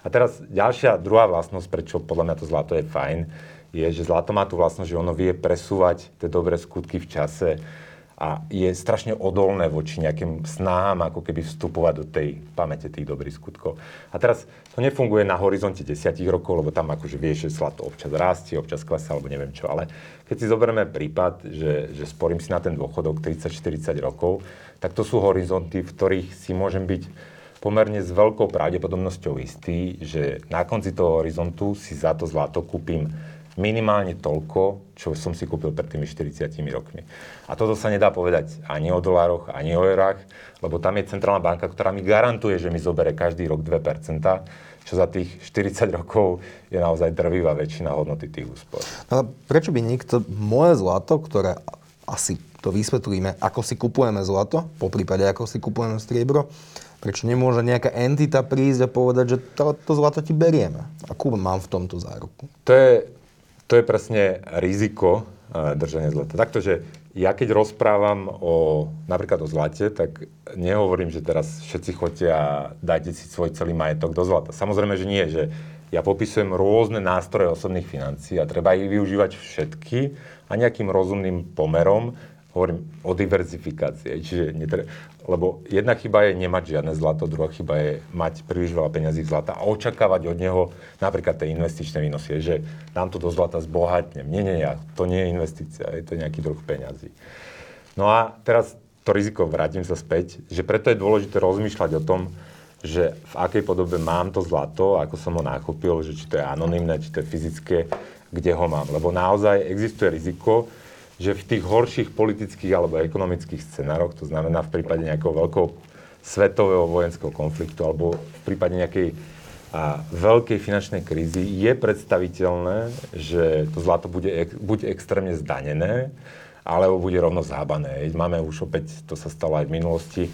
A teraz ďalšia, druhá vlastnosť, prečo podľa mňa to zlato je fajn, je, že zlato má tú vlastnosť, že ono vie presúvať tie dobré skutky v čase, a je strašne odolné voči nejakým snahám, ako keby vstupovať do tej pamäte tých dobrých skutkov. A teraz to nefunguje na horizonte desiatich rokov, lebo tam akože vieš, že zlato občas rastie, občas klesá, alebo neviem čo. Ale keď si zoberieme prípad, že, že sporím si na ten dôchodok 30-40 rokov, tak to sú horizonty, v ktorých si môžem byť pomerne s veľkou pravdepodobnosťou istý, že na konci toho horizontu si za to zlato kúpim minimálne toľko, čo som si kúpil pred tými 40 rokmi. A toto sa nedá povedať ani o dolároch, ani o eurách, lebo tam je centrálna banka, ktorá mi garantuje, že mi zobere každý rok 2%, čo za tých 40 rokov je naozaj drvivá väčšina hodnoty tých úspor. No, prečo by niekto moje zlato, ktoré asi to vysvetlíme, ako si kupujeme zlato, po prípade ako si kupujeme striebro, prečo nemôže nejaká entita prísť a povedať, že to, to zlato ti berieme. Akú mám v tomto záruku? To je to je presne riziko uh, držania zlata. Takto, že ja keď rozprávam o, napríklad o zlate, tak nehovorím, že teraz všetci chodia a dajte si svoj celý majetok do zlata. Samozrejme, že nie, že ja popisujem rôzne nástroje osobných financií a treba ich využívať všetky a nejakým rozumným pomerom hovorím o diverzifikácii. Čiže netre... Lebo jedna chyba je nemať žiadne zlato, druhá chyba je mať príliš veľa peňazí zlata a očakávať od neho napríklad tie investičné výnosy, že nám to do zlata zbohatne. Nie, nie, ja, to nie je investícia, je to nejaký druh peňazí. No a teraz to riziko, vrátim sa späť, že preto je dôležité rozmýšľať o tom, že v akej podobe mám to zlato, ako som ho nakúpil, že či to je anonymné, či to je fyzické, kde ho mám. Lebo naozaj existuje riziko, že v tých horších politických alebo ekonomických scenároch, to znamená v prípade nejakého veľkého svetového vojenského konfliktu alebo v prípade nejakej a veľkej finančnej krízy je predstaviteľné, že to zlato bude ek, buď extrémne zdanené, alebo bude rovno zábané. Máme už opäť, to sa stalo aj v minulosti,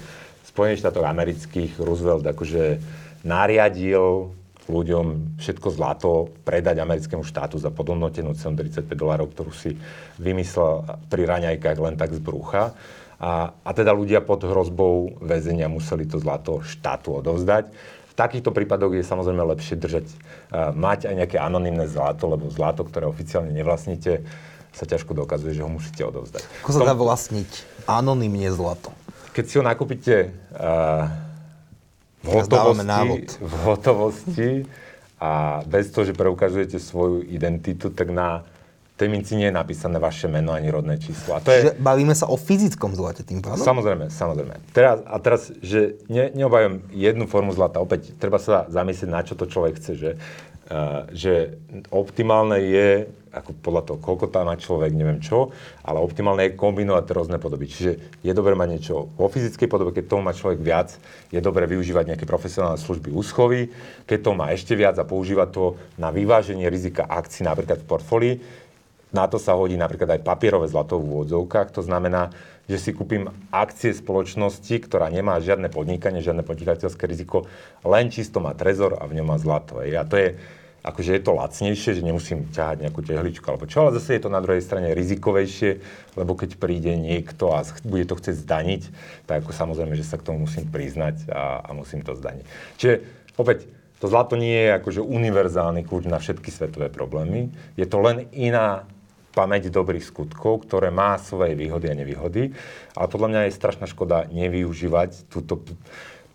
Spojených štátoch amerických Roosevelt akože nariadil ľuďom všetko zlato predať americkému štátu za podhodnotenú cenu 35 dolárov, ktorú si vymyslel pri raňajkách len tak z brucha. A, a teda ľudia pod hrozbou väzenia museli to zlato štátu odovzdať. V takýchto prípadoch je samozrejme lepšie držať, uh, mať aj nejaké anonimné zlato, lebo zlato, ktoré oficiálne nevlastníte, sa ťažko dokazuje, že ho musíte odovzdať. Ako sa dá vlastniť anonimne zlato? Keď si ho nakúpite uh, v hotovosti, v hotovosti a bez toho, že preukazujete svoju identitu, tak na tej minci nie je napísané vaše meno ani rodné číslo. A to Čiže je... bavíme sa o fyzickom zlate tým pádom? Samozrejme, samozrejme. Teraz, a teraz, že ne, neobhajujem jednu formu zlata, opäť treba sa zamyslieť, na čo to človek chce, že, uh, že optimálne je ako podľa toho, koľko tam má človek, neviem čo, ale optimálne je kombinovať rôzne podoby. Čiže je dobré mať niečo vo fyzickej podobe, keď toho má človek viac, je dobré využívať nejaké profesionálne služby úschovy, keď to má ešte viac a používať to na vyváženie rizika akcií napríklad v portfólii. Na to sa hodí napríklad aj papierové zlato v úvodzovkách, to znamená, že si kúpim akcie spoločnosti, ktorá nemá žiadne podnikanie, žiadne podnikateľské riziko, len čisto má trezor a v ňom má zlato. A to je, akože je to lacnejšie, že nemusím ťahať nejakú tehličku alebo čo, ale zase je to na druhej strane rizikovejšie, lebo keď príde niekto a bude to chcieť zdaniť, tak ako samozrejme, že sa k tomu musím priznať a, a musím to zdaniť. Čiže opäť, to zlato nie je akože univerzálny kľúč na všetky svetové problémy, je to len iná pamäť dobrých skutkov, ktoré má svoje výhody a nevýhody, ale podľa mňa je strašná škoda nevyužívať túto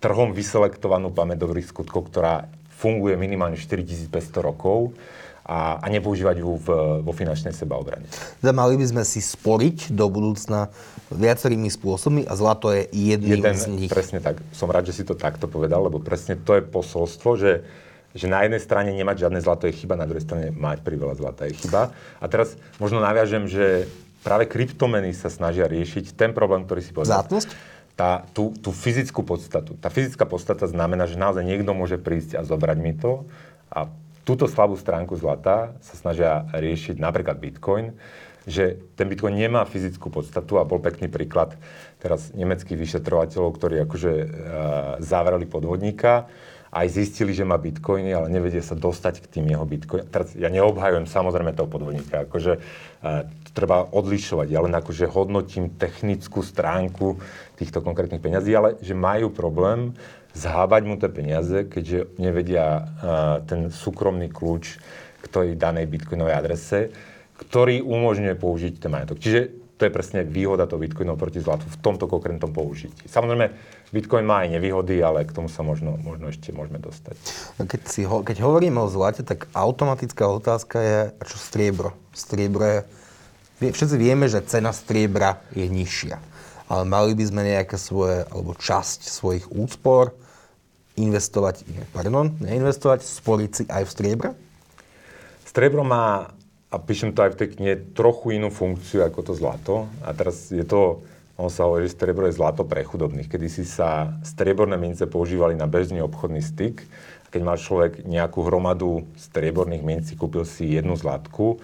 trhom vyselektovanú pamäť dobrých skutkov, ktorá funguje minimálne 4500 rokov a, a nepoužívať ju v, vo finančnej sebaobrane. Teda mali by sme si sporiť do budúcna viacerými spôsobmi a zlato je jedným Jeden, z nich. Presne tak. Som rád, že si to takto povedal, lebo presne to je posolstvo, že že na jednej strane nemať žiadne zlato je chyba, na druhej strane mať priveľa zlata je chyba. A teraz možno naviažem, že práve kryptomeny sa snažia riešiť ten problém, ktorý si povedal. Zátnosť? Tá, tú, tú fyzickú podstatu. Tá fyzická podstata znamená, že naozaj niekto môže prísť a zobrať mi to a túto slabú stránku zlata sa snažia riešiť napríklad Bitcoin, že ten Bitcoin nemá fyzickú podstatu a bol pekný príklad teraz nemeckých vyšetrovateľov, ktorí akože uh, zavreli podvodníka aj zistili, že má bitcoiny, ale nevedia sa dostať k tým jeho bitcoinom. Teraz ja neobhajujem samozrejme toho podvodníka, akože to treba odlišovať. Ja len akože hodnotím technickú stránku týchto konkrétnych peňazí, ale že majú problém zhábať mu tie peniaze, keďže nevedia uh, ten súkromný kľúč k tej danej bitcoinovej adrese, ktorý umožňuje použiť ten majetok. Čiže to je presne výhoda toho Bitcoinu proti zlatu v tomto konkrétnom použití. Samozrejme, Bitcoin má aj nevýhody, ale k tomu sa možno, možno ešte môžeme dostať. No keď, si ho, keď hovoríme o zlate, tak automatická otázka je, a čo striebro? Striebro je, všetci vieme, že cena striebra je nižšia. Ale mali by sme nejaké svoje, alebo časť svojich úspor investovať, pardon, neinvestovať, sporiť si aj v striebra? Striebro má a píšem to aj v tej knihe, trochu inú funkciu ako to zlato. A teraz je to, on sa hovorí, že striebro je zlato pre chudobných. Kedy si sa strieborné mince používali na bežný obchodný styk. Keď mal človek nejakú hromadu strieborných mincí, kúpil si jednu zlatku,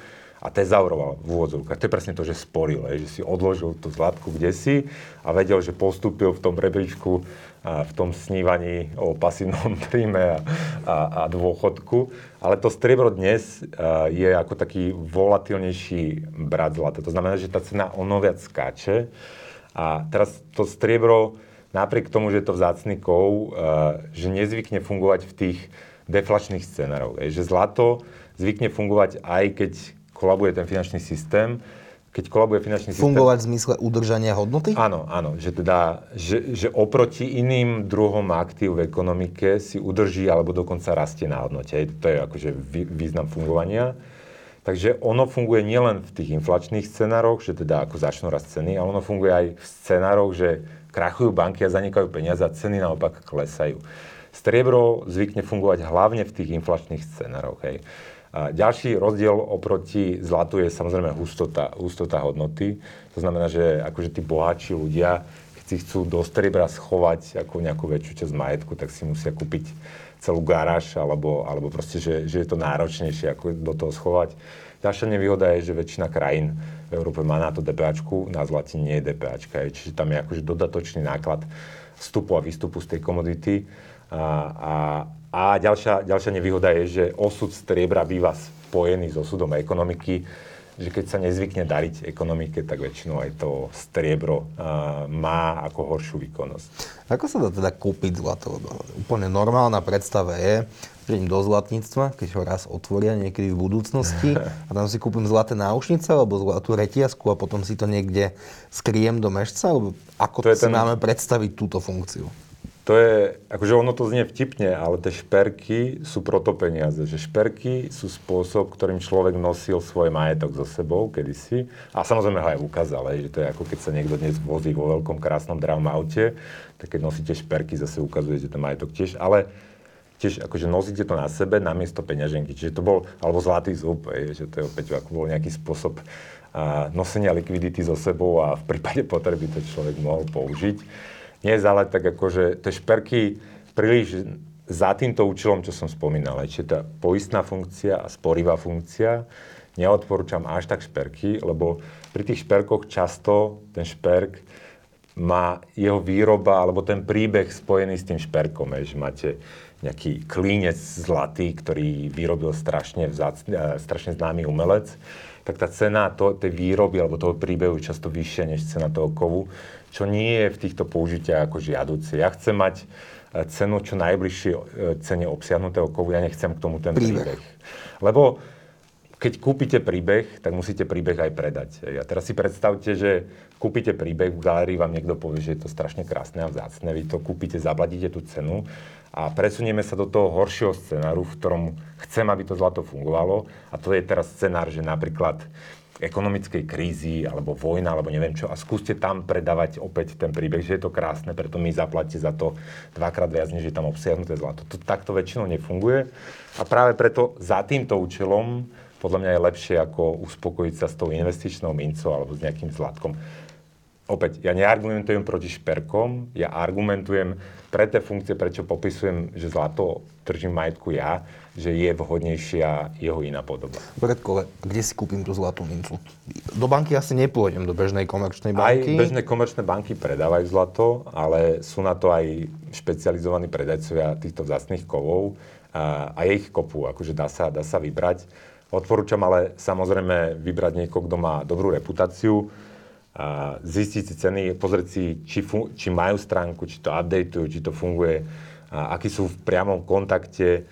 a tezauroval v úvodzovkách. To je presne to, že sporil, že si odložil tú zlatku kde si a vedel, že postúpil v tom rebríčku v tom snívaní o pasívnom príjme a, a, a dôchodku. Ale to striebro dnes je ako taký volatilnejší brat zlata. To znamená, že tá cena ono viac skáče. A teraz to striebro, napriek tomu, že je to vzácný kov, že nezvykne fungovať v tých deflačných scenároch. Že zlato zvykne fungovať aj keď kolabuje ten finančný systém, keď kolabuje finančný systém... Fungovať v zmysle udržania hodnoty? Áno, áno. Že, teda, že, že oproti iným druhom aktív v ekonomike si udrží alebo dokonca rastie na hodnote. To je akože význam fungovania. Takže ono funguje nielen v tých inflačných scenároch, že teda ako začnú rast ceny, ale ono funguje aj v scenároch, že krachujú banky a zanikajú peniaze a ceny naopak klesajú. Striebro zvykne fungovať hlavne v tých inflačných scenároch. Hej. Ďalší rozdiel oproti zlatu je samozrejme hustota, hustota hodnoty. To znamená, že akože tí bohatší ľudia, keď si chcú do striebra schovať ako nejakú väčšiu časť majetku, tak si musia kúpiť celú garáž, alebo, alebo proste, že, že je to náročnejšie ako do toho schovať. Ďalšia nevýhoda je, že väčšina krajín v Európe má na to DPAčku, na zlate nie je DPAčka, čiže tam je akože dodatočný náklad vstupu a výstupu z tej komodity. A, a, a ďalšia, ďalšia nevýhoda je, že osud striebra býva spojený s osudom ekonomiky, že keď sa nezvykne dariť ekonomike, tak väčšinou aj to striebro uh, má ako horšiu výkonnosť. Ako sa dá teda kúpiť zlato? Úplne normálna predstava je, že idem do zlatníctva, keď ho raz otvoria niekedy v budúcnosti a tam si kúpim zlaté náušnice alebo zlatú reťazku a potom si to niekde skriem do mešca? Alebo ako to si ten... máme predstaviť túto funkciu? To je, akože ono to znie vtipne, ale tie šperky sú proto peniaze. Že šperky sú spôsob, ktorým človek nosil svoj majetok so sebou kedysi. A samozrejme ho aj ukázal, že to je ako keď sa niekto dnes vozí vo veľkom krásnom dravom aute, tak keď nosíte šperky, zase ukazuje, že ten majetok tiež. Ale tiež akože nosíte to na sebe namiesto peňaženky. Čiže to bol, alebo zlatý zub, že to je opäť ako bol nejaký spôsob nosenia likvidity so sebou a v prípade potreby to človek mohol použiť nie ale tak akože tie šperky príliš za týmto účelom, čo som spomínal, čiže tá poistná funkcia a sporivá funkcia, neodporúčam až tak šperky, lebo pri tých šperkoch často ten šperk má jeho výroba alebo ten príbeh spojený s tým šperkom, že máte nejaký klínec zlatý, ktorý vyrobil strašne, vzácný, e, strašne známy umelec, tak tá cena to, tej výroby alebo toho príbehu je často vyššia než cena toho kovu čo nie je v týchto použitiach ako žiaduce. Ja chcem mať e, cenu čo najbližšie e, cene obsiahnutého kovu, ja nechcem k tomu ten príbeh. príbeh. Lebo keď kúpite príbeh, tak musíte príbeh aj predať. A teraz si predstavte, že kúpite príbeh, v galérii vám niekto povie, že je to strašne krásne a vzácne, vy to kúpite, zaplatíte tú cenu a presunieme sa do toho horšieho scenáru, v ktorom chcem, aby to zlato fungovalo a to je teraz scenár, že napríklad ekonomickej krízy, alebo vojna, alebo neviem čo. A skúste tam predávať opäť ten príbeh, že je to krásne, preto mi zaplatíte za to dvakrát viac, než je tam obsiahnuté zlato. To takto väčšinou nefunguje. A práve preto za týmto účelom podľa mňa je lepšie ako uspokojiť sa s tou investičnou mincou alebo s nejakým zlatkom. opäť, ja neargumentujem proti šperkom, ja argumentujem pre tie funkcie, prečo popisujem, že zlato držím majetku ja, že je vhodnejšia jeho iná podoba. Bredko, kde si kúpim tú zlatú mincu? Do banky asi nepôjdem, do bežnej komerčnej banky. Aj bežné komerčné banky predávajú zlato, ale sú na to aj špecializovaní predajcovia týchto vzácných kovov a, a je ich kopu, akože dá sa, dá sa vybrať. Odporúčam ale samozrejme vybrať niekoho, kto má dobrú reputáciu, a zistiť si ceny, pozrieť si, či, fun- či majú stránku, či to updateujú, či to funguje, a akí sú v priamom kontakte,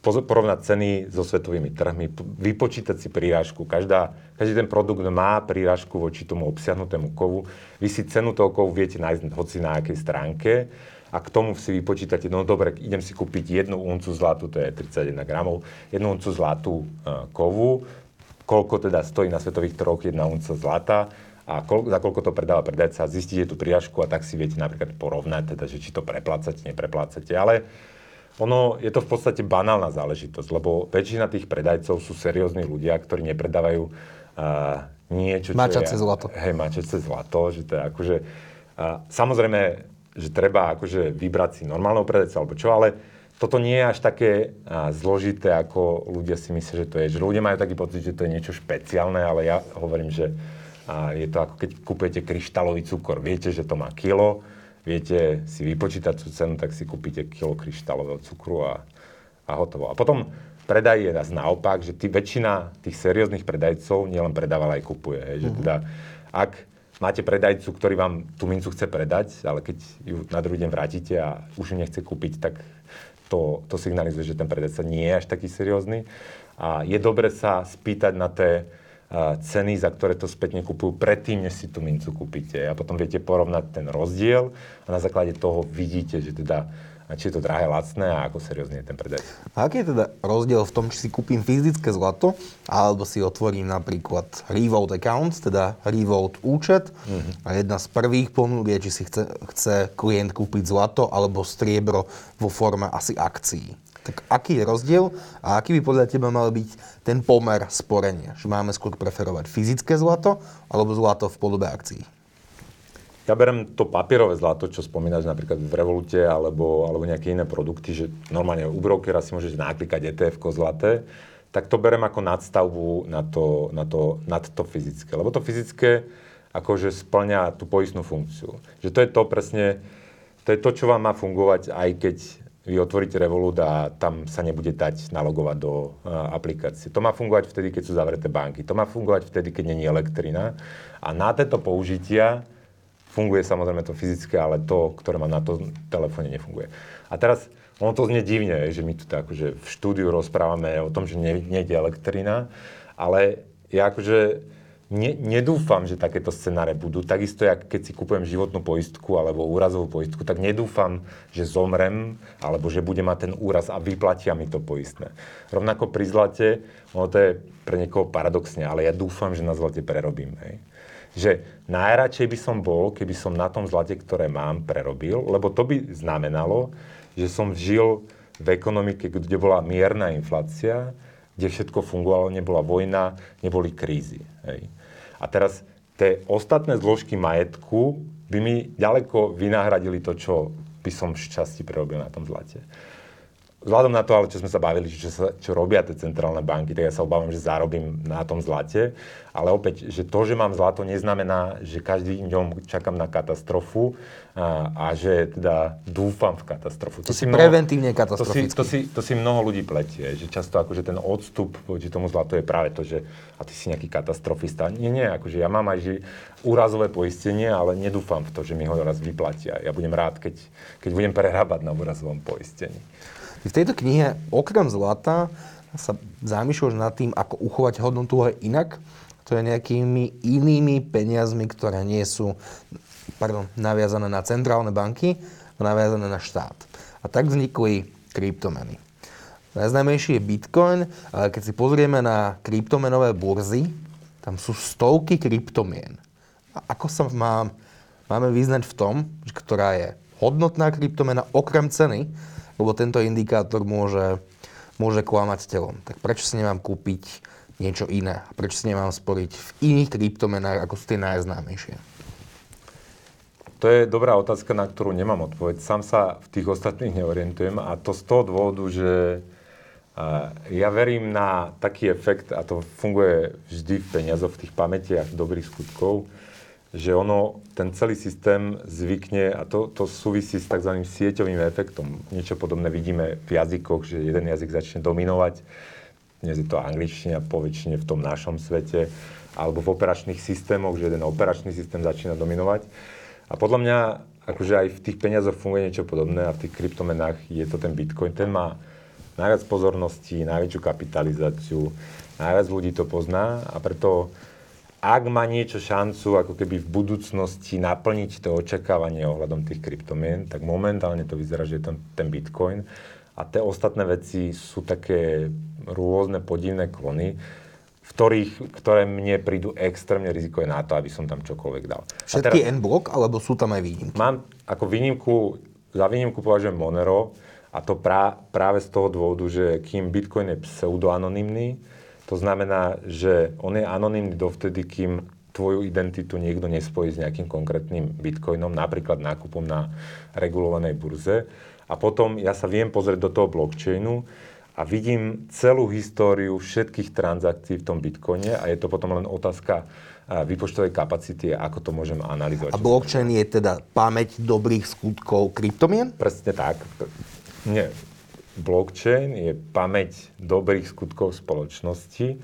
porovnať ceny so svetovými trhmi, vypočítať si prírážku. Každá, každý ten produkt má prírážku voči tomu obsiahnutému kovu. Vy si cenu toho kovu viete nájsť hoci na akej stránke a k tomu si vypočítate, no dobre, idem si kúpiť jednu uncu zlatu, to je 31 gramov, jednu uncu zlatú uh, kovu, koľko teda stojí na svetových trhoch jedna unca zlata, a kol, za koľko to predáva predajca, zistíte tú priažku a tak si viete napríklad porovnať, teda, že či to preplácate, nepreplácate. Ale ono je to v podstate banálna záležitosť, lebo väčšina tých predajcov sú seriózni ľudia, ktorí nepredávajú uh, niečo, čo Mačace je, zlato. Hej, mačace zlato, že to je akože... Uh, samozrejme, že treba akože vybrať si normálneho predajca alebo čo, ale toto nie je až také uh, zložité, ako ľudia si myslia, že to je. Že ľudia majú taký pocit, že to je niečo špeciálne, ale ja hovorím, že a je to ako keď kúpete kryštálový cukor. Viete, že to má kilo, viete si vypočítať tú cenu, tak si kúpite kilo kryštálového cukru a, a hotovo. A potom predaj je nás naopak, že tí, väčšina tých serióznych predajcov nielen predáva, ale aj kupuje. Hej, že mhm. teda, ak máte predajcu, ktorý vám tú mincu chce predať, ale keď ju na druhý deň vrátite a už ju nechce kúpiť, tak to, to signalizuje, že ten predajca nie je až taký seriózny. A je dobre sa spýtať na tie ceny, za ktoré to spätne kupujú predtým, než si tú mincu kúpite. A potom viete porovnať ten rozdiel a na základe toho vidíte, že teda či je to drahé, lacné a ako seriózny je ten predaj. A aký je teda rozdiel v tom, či si kúpim fyzické zlato, alebo si otvorím napríklad Revolt account, teda Revolt účet mm-hmm. a jedna z prvých ponúk je, či si chce, chce klient kúpiť zlato alebo striebro vo forme asi akcií. Tak aký je rozdiel a aký by podľa teba mal byť ten pomer sporenia? Že máme skôr preferovať fyzické zlato alebo zlato v podobe akcií? Ja berem to papierové zlato, čo spomínaš napríklad v Revolute alebo, alebo nejaké iné produkty, že normálne u brokera si môžeš naklikať ETF zlaté, tak to berem ako nadstavbu na to, na to, nad to fyzické. Lebo to fyzické akože splňa tú poistnú funkciu. Že to je to presne, to je to, čo vám má fungovať, aj keď vy otvoríte Revolut a tam sa nebude dať nalogovať do uh, aplikácie. To má fungovať vtedy, keď sú zavreté banky. To má fungovať vtedy, keď není elektrina. A na tieto použitia funguje samozrejme to fyzické, ale to, ktoré má na to telefóne, nefunguje. A teraz, ono to znie divne, že my tu tak, akože v štúdiu rozprávame o tom, že nejde elektrina, ale ja akože ne, nedúfam, že takéto scenáre budú. Takisto, jak keď si kúpujem životnú poistku alebo úrazovú poistku, tak nedúfam, že zomrem alebo že bude mať ten úraz a vyplatia mi to poistné. Rovnako pri zlate, ono to je pre niekoho paradoxne, ale ja dúfam, že na zlate prerobím. Hej. Že najradšej by som bol, keby som na tom zlate, ktoré mám, prerobil, lebo to by znamenalo, že som žil v ekonomike, kde bola mierna inflácia, kde všetko fungovalo, nebola vojna, neboli krízy. Hej. A teraz tie ostatné zložky majetku by mi ďaleko vynahradili to, čo by som v časti prerobil na tom zlate. Vzhľadom na to, ale čo sme sa bavili, čo, sa, čo robia tie centrálne banky, tak ja sa obávam, že zarobím na tom zlate. Ale opäť, že to, že mám zlato, neznamená, že každý dňom čakám na katastrofu a, že teda dúfam v katastrofu. To, to si mnoho, preventívne katastroficky. To si, to, si, to si mnoho ľudí pletie, že často akože ten odstup voči tomu zlatu je práve to, že a ty si nejaký katastrofista. Nie, nie, akože ja mám aj že úrazové poistenie, ale nedúfam v to, že mi ho raz vyplatia. Ja budem rád, keď, keď budem prerábať na úrazovom poistení. V tejto knihe okrem zlata sa zamýšľaš nad tým, ako uchovať hodnotu aj inak, to je nejakými inými peniazmi, ktoré nie sú pardon, naviazané na centrálne banky, naviazané na štát. A tak vznikli kryptomeny. Najznámejší je Bitcoin, ale keď si pozrieme na kryptomenové burzy, tam sú stovky kryptomien. A ako sa mám, máme vyznať v tom, že ktorá je hodnotná kryptomena okrem ceny, lebo tento indikátor môže, môže klamať telom. Tak prečo si nemám kúpiť niečo iné? Prečo si nemám sporiť v iných kryptomenách, ako sú tie najznámejšie? To je dobrá otázka, na ktorú nemám odpoveď. Sám sa v tých ostatných neorientujem a to z toho dôvodu, že ja verím na taký efekt, a to funguje vždy v peniazoch, v tých pamätiach dobrých skutkov, že ono, ten celý systém zvykne, a to, to súvisí s tzv. sieťovým efektom. Niečo podobné vidíme v jazykoch, že jeden jazyk začne dominovať. Dnes je to angličtina poväčšine v tom našom svete, alebo v operačných systémoch, že jeden operačný systém začína dominovať. A podľa mňa, akože aj v tých peniazoch funguje niečo podobné a v tých kryptomenách je to ten Bitcoin. Ten má najviac pozorností, najväčšiu kapitalizáciu, najviac ľudí to pozná a preto ak má niečo šancu ako keby v budúcnosti naplniť to očakávanie ohľadom tých kryptomien, tak momentálne to vyzerá, že je ten, ten Bitcoin a tie ostatné veci sú také rôzne podivné klony, v ktorých, ktoré mne prídu extrémne rizikové na to, aby som tam čokoľvek dal. Všetky teraz, N-blok, alebo sú tam aj výnimky? Mám ako výnimku, za výnimku považujem Monero, a to prá, práve z toho dôvodu, že kým Bitcoin je pseudoanonymný, to znamená, že on je anonymný dovtedy, kým tvoju identitu niekto nespojí s nejakým konkrétnym bitcoinom, napríklad nákupom na regulovanej burze. A potom ja sa viem pozrieť do toho blockchainu a vidím celú históriu všetkých transakcií v tom bitcoine a je to potom len otázka výpočtovej kapacity a ako to môžem analyzovať. A blockchain je teda pamäť dobrých skutkov kryptomien? Presne tak. Nie. Blockchain je pamäť dobrých skutkov spoločnosti,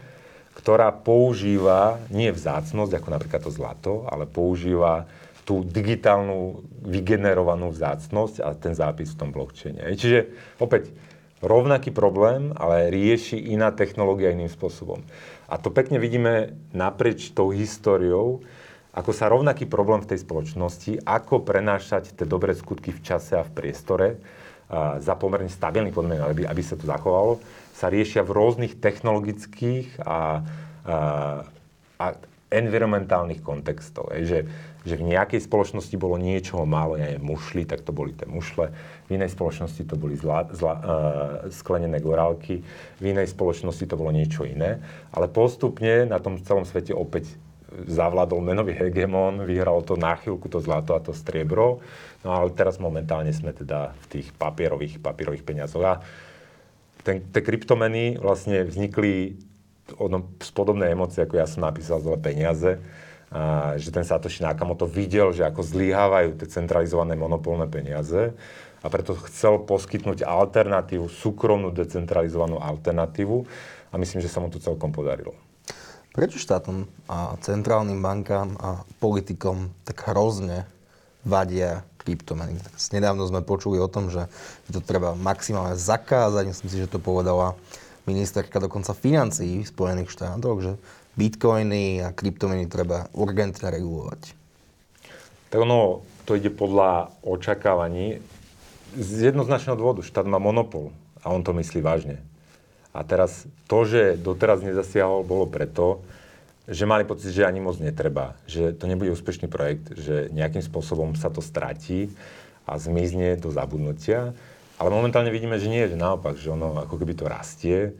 ktorá používa nie vzácnosť, ako napríklad to zlato, ale používa tú digitálnu vygenerovanú vzácnosť a ten zápis v tom blockchaine. Čiže opäť rovnaký problém, ale rieši iná technológia iným spôsobom. A to pekne vidíme naprieč tou históriou, ako sa rovnaký problém v tej spoločnosti, ako prenášať tie dobré skutky v čase a v priestore, za pomerne stabilný podmienok, aby, aby sa to zachovalo, sa riešia v rôznych technologických a, a, a environmentálnych kontextoch. Je, že, že v nejakej spoločnosti bolo niečoho málo, ja neviem, mušli, tak to boli tie mušle, v inej spoločnosti to boli zla, zla, uh, sklenené gorálky, v inej spoločnosti to bolo niečo iné, ale postupne na tom celom svete opäť zavládol menový hegemon, vyhral to na chvíľku to zlato a to striebro, no ale teraz momentálne sme teda v tých papierových, papierových peniazoch. A ten, tie kryptomeny vlastne vznikli ono, z podobnej emócie, ako ja som napísal zle peniaze, a, že ten Satoshi Nakamoto videl, že ako zlyhávajú tie centralizované monopolné peniaze a preto chcel poskytnúť alternatívu, súkromnú decentralizovanú alternatívu a myslím, že sa mu to celkom podarilo. Prečo štátom a centrálnym bankám a politikom tak hrozne vadia kryptomeny? Nedávno sme počuli o tom, že to treba maximálne zakázať. Myslím si, že to povedala ministerka dokonca financií Spojených štátoch, že bitcoiny a kryptomeny treba urgentne regulovať. Tak ono, to ide podľa očakávaní. Z jednoznačného dôvodu. Štát má monopol a on to myslí vážne. A teraz to, že doteraz nezasiahol, bolo preto, že mali pocit, že ani moc netreba, že to nebude úspešný projekt, že nejakým spôsobom sa to stratí a zmizne do zabudnutia. Ale momentálne vidíme, že nie, že naopak, že ono ako keby to rastie.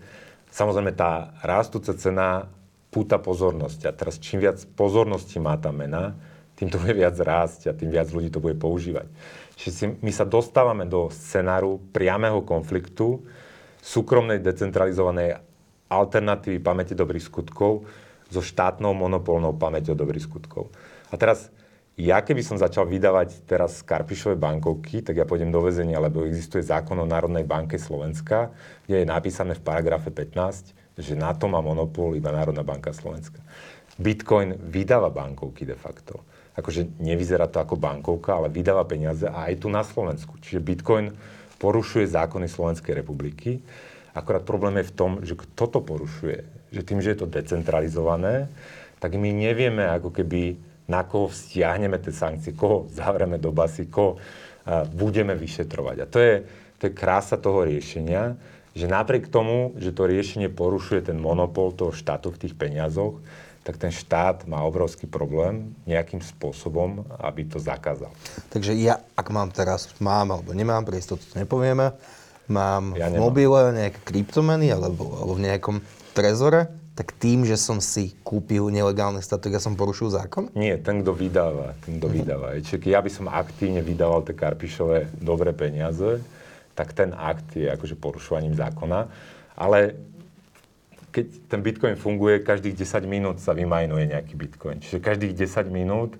Samozrejme, tá rastúca cena púta pozornosť. A teraz čím viac pozornosti má tá mena, tým to bude viac rásť a tým viac ľudí to bude používať. Čiže my sa dostávame do scenáru priamého konfliktu, súkromnej decentralizovanej alternatívy pamäti dobrých skutkov so štátnou monopolnou pamäťou dobrých skutkov. A teraz, ja keby som začal vydávať teraz Karpišové bankovky, tak ja pôjdem do väzenia, lebo existuje zákon o Národnej banke Slovenska, kde je napísané v paragrafe 15, že na to má monopol iba Národná banka Slovenska. Bitcoin vydáva bankovky de facto. Akože nevyzerá to ako bankovka, ale vydáva peniaze a aj tu na Slovensku. Čiže Bitcoin porušuje zákony Slovenskej republiky. Akorát problém je v tom, že kto to porušuje. Že tým, že je to decentralizované, tak my nevieme ako keby na koho vzťahneme tie sankcie, koho zavreme do basy, koho budeme vyšetrovať. A to je, to je krása toho riešenia, že napriek tomu, že to riešenie porušuje ten monopol toho štátu v tých peniazoch, tak ten štát má obrovský problém nejakým spôsobom, aby to zakázal. Takže ja, ak mám teraz, mám alebo nemám, pre istotu to nepovieme, mám ja v mobile nejaké kryptomeny alebo, alebo v nejakom trezore, tak tým, že som si kúpil nelegálny statok, ja som porušil zákon? Nie, ten, kto vydáva, ten, kto vydáva. Čiže ja by som aktívne vydával tie Karpišové dobré peniaze, tak ten akt je akože porušovaním zákona. Ale keď ten Bitcoin funguje, každých 10 minút sa vymajnuje nejaký Bitcoin. Čiže každých 10 minút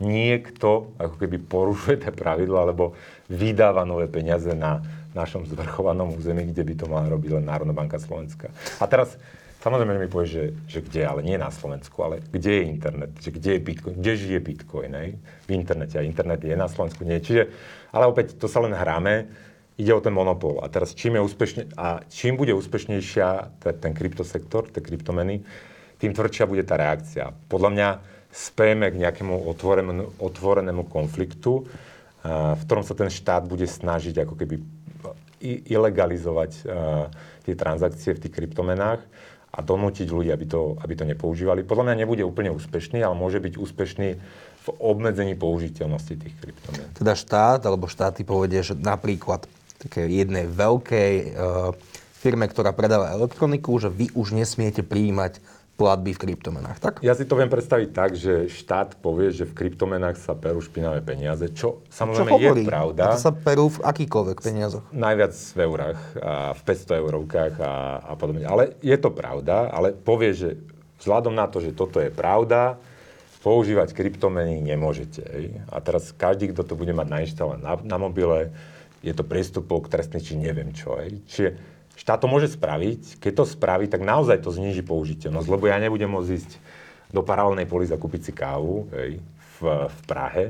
niekto ako keby porušuje tie pravidla, alebo vydáva nové peniaze na našom zvrchovanom území, kde by to mala robiť len Národná banka Slovenska. A teraz Samozrejme, mi povieš, že, že kde, ale nie na Slovensku, ale kde je internet, že kde je Bitcoin, kde žije Bitcoin, hej? v internete. A internet je na Slovensku, nie. Čiže, ale opäť, to sa len hráme, ide o ten monopol. A teraz čím je úspešne, a čím bude úspešnejšia ten, kryptosektor, tie kryptomeny, tým tvrdšia bude tá reakcia. Podľa mňa spejeme k nejakému otvorenému, otvorenému konfliktu, v ktorom sa ten štát bude snažiť ako keby ilegalizovať tie transakcie v tých kryptomenách a donútiť ľudí, aby to, aby to nepoužívali. Podľa mňa nebude úplne úspešný, ale môže byť úspešný v obmedzení použiteľnosti tých kryptomien. Teda štát alebo štáty povedia, že napríklad také jednej veľkej uh, firme, ktorá predáva elektroniku, že vy už nesmiete prijímať platby v kryptomenách, tak? Ja si to viem predstaviť tak, že štát povie, že v kryptomenách sa perú špinavé peniaze, čo samozrejme čo je pravda. A to sa perú v akýkoľvek peniazoch? Najviac v eurách, a v 500 eurovkách a, a podobne. Ale je to pravda, ale povie, že vzhľadom na to, že toto je pravda, používať kryptomeny nemôžete. Ej? A teraz každý, kto to bude mať nainštalované na, na mobile, je to priestupok trestný, či neviem čo. Ej? Čiže štát to môže spraviť. Keď to spraví, tak naozaj to zniží použiteľnosť, lebo ja nebudem môcť ísť do paralelnej polis a kúpiť si kávu hej, v, v Prahe.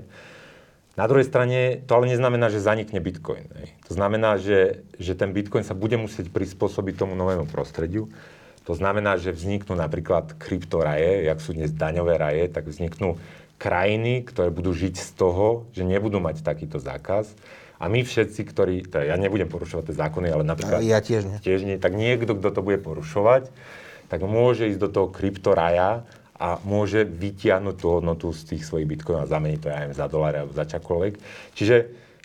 Na druhej strane to ale neznamená, že zanikne Bitcoin. Hej. To znamená, že, že ten Bitcoin sa bude musieť prispôsobiť tomu novému prostrediu. To znamená, že vzniknú napríklad kryptoraje, jak sú dnes daňové raje, tak vzniknú krajiny, ktoré budú žiť z toho, že nebudú mať takýto zákaz a my všetci, ktorí, teda ja nebudem porušovať tie zákony, ale napríklad... Ja tiež nie. Tiež nie. Tak niekto, kto to bude porušovať, tak môže ísť do toho kryptoraja a môže vytiahnuť tú hodnotu z tých svojich bitcoinov a zameniť to aj za doláre alebo za čakoľvek. Čiže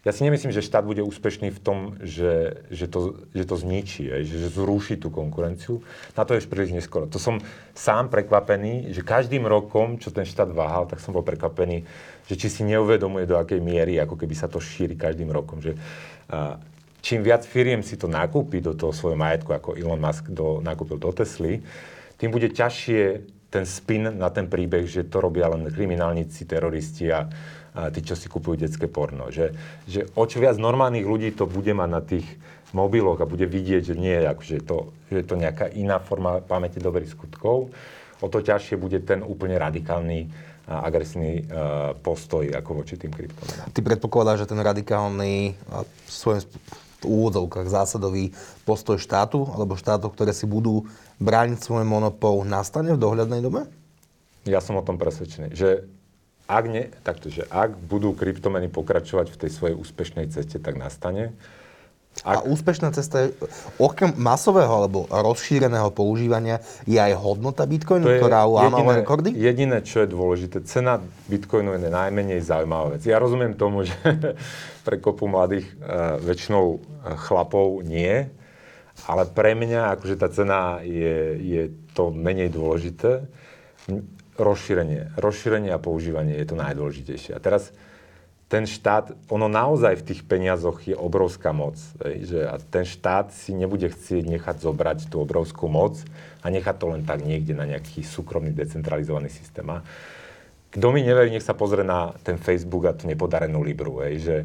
ja si nemyslím, že štát bude úspešný v tom, že, že, to, že to zničí, že, že zruší tú konkurenciu. Na to je príliš neskoro. To som sám prekvapený, že každým rokom, čo ten štát váhal, tak som bol prekvapený, že či si neuvedomuje, do akej miery, ako keby sa to šíri každým rokom. Že, a, čím viac firiem si to nakúpi do toho svojho majetku, ako Elon Musk do, nakúpil do Tesly, tým bude ťažšie ten spin na ten príbeh, že to robia len kriminálnici, teroristi a, a tí, čo si kupujú detské porno. Že, že o čo viac normálnych ľudí to bude mať na tých mobiloch a bude vidieť, že nie akože to, že je to nejaká iná forma pamäti dobrých skutkov, o to ťažšie bude ten úplne radikálny agresívny uh, postoj ako voči tým kryptomenám. Ty predpokladáš, že ten radikálny a svojím v úvodzovkách zásadový postoj štátu alebo štátov, ktoré si budú brániť svoj monopol, nastane v dohľadnej dobe? Ja som o tom presvedčený, že ak, ne, takto, že ak budú kryptomeny pokračovať v tej svojej úspešnej ceste, tak nastane. Ak... A úspešná cesta je, okrem masového alebo rozšíreného používania, je aj hodnota Bitcoinu, ktorá láma rekordy? Jediné, čo je dôležité, cena Bitcoinu je najmenej zaujímavá vec. Ja rozumiem tomu, že pre kopu mladých uh, väčšinou uh, chlapov nie, ale pre mňa akože tá cena je, je to menej dôležité rozšírenie. Rozšírenie a používanie je to najdôležitejšie. A teraz ten štát, ono naozaj v tých peniazoch je obrovská moc. Že a ten štát si nebude chcieť nechať zobrať tú obrovskú moc a nechať to len tak niekde na nejaký súkromný decentralizovaný systém. A kto mi neverí, nech sa pozrie na ten Facebook a tú nepodarenú Libru. Hej, že,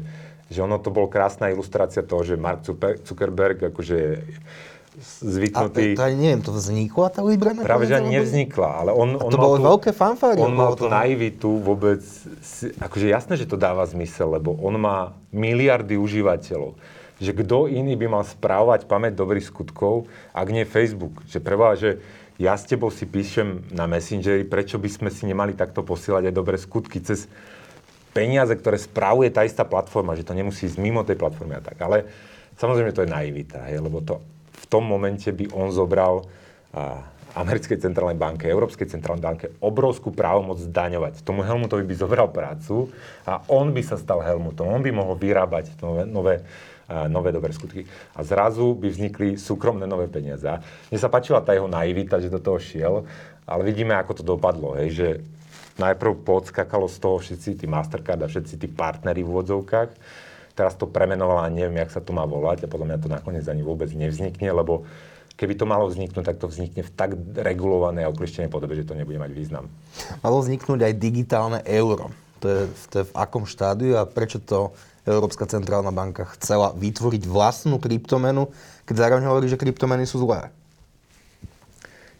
že ono to bol krásna ilustrácia toho, že Mark Zuckerberg akože zvyknutý... A to, to neviem, to vznikla tá Libra? Práve, že ani nevznikla, ale on... A to on bolo tú, veľké fanfári. On mal tú naivitu vôbec... Akože jasné, že to dáva zmysel, lebo on má miliardy užívateľov. Že kto iný by mal správovať pamäť dobrých skutkov, ak nie Facebook. Že preboha, že ja s tebou si píšem na Messengeri, prečo by sme si nemali takto posielať aj dobré skutky cez peniaze, ktoré spravuje tá istá platforma, že to nemusí ísť mimo tej platformy a tak. Ale samozrejme to je naivita, hej, lebo to tom momente by on zobral americkej centrálnej banke, Európskej centrálnej banke obrovskú právomoc zdaňovať. Tomu Helmutovi by zobral prácu a on by sa stal Helmutom. On by mohol vyrábať nové, nové, nové dobré skutky. A zrazu by vznikli súkromné nové peniaze. A mne sa páčila tá jeho naivita, že do toho šiel, ale vidíme, ako to dopadlo. Hej, že najprv podskakalo z toho všetci tí Mastercard a všetci tí partnery v úvodzovkách. Teraz to premenovala, neviem, jak sa to má volať a podľa mňa to nakoniec ani vôbec nevznikne, lebo keby to malo vzniknúť, tak to vznikne v tak regulovanej a uklištenej podobe, že to nebude mať význam. Malo vzniknúť aj digitálne euro. To je, to je v akom štádiu a prečo to Európska centrálna banka chcela vytvoriť vlastnú kryptomenu, keď zároveň hovorí, že kryptomeny sú zlé?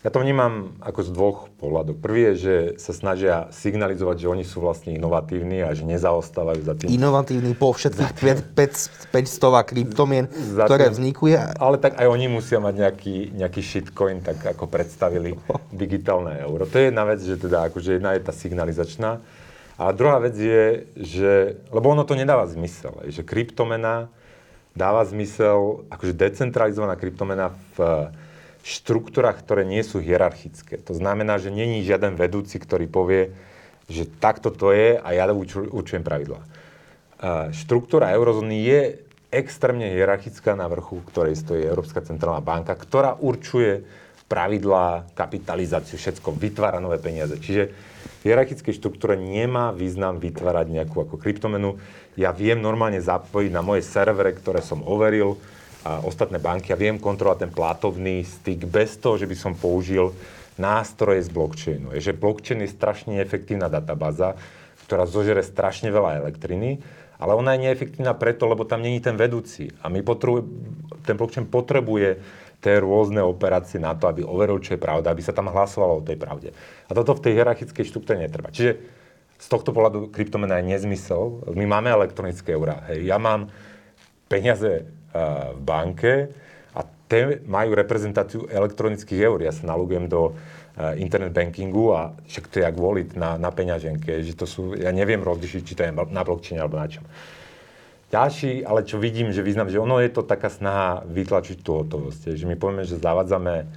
Ja to vnímam ako z dvoch pohľadov. Prvý je, že sa snažia signalizovať, že oni sú vlastne inovatívni a že nezaostávajú za tým. Inovatívni po všetkých 500 kryptomien, ktoré vznikujú. Ale tak aj oni musia mať nejaký, nejaký shitcoin, tak ako predstavili digitálne euro. To je jedna vec, že teda akože jedna je tá signalizačná. A druhá vec je, že, lebo ono to nedáva zmysel, že kryptomena dáva zmysel, akože decentralizovaná kryptomena v štruktúrach, ktoré nie sú hierarchické. To znamená, že není žiaden vedúci, ktorý povie, že takto to je a ja určujem pravidlá. Štruktúra eurozóny je extrémne hierarchická na vrchu, ktorej stojí Európska centrálna banka, ktorá určuje pravidlá, kapitalizáciu, všetko, vytvára nové peniaze. Čiže v hierarchickej štruktúre nemá význam vytvárať nejakú ako kryptomenu. Ja viem normálne zapojiť na moje servere, ktoré som overil, a ostatné banky a viem kontrolovať ten plátovný styk bez toho, že by som použil nástroje z blockchainu. Je, že blockchain je strašne efektívna databáza, ktorá zožere strašne veľa elektriny, ale ona je neefektívna preto, lebo tam není ten vedúci. A my potrebuj, ten blockchain potrebuje tie rôzne operácie na to, aby overil, čo je pravda, aby sa tam hlasovalo o tej pravde. A toto v tej hierarchickej štruktúre netreba. Čiže z tohto pohľadu kryptomena je nezmysel. My máme elektronické eurá. Hej. Ja mám peniaze v banke a tie majú reprezentáciu elektronických eur. Ja sa nalogujem do internet bankingu a však to je jak voliť na, na peňaženke, že to sú, ja neviem rozlišiť, či to je na blockchain alebo na čom. Ďalší, ale čo vidím, že význam, že ono je to taká snaha vytlačiť tú hotovosť. Že my povieme, že zavádzame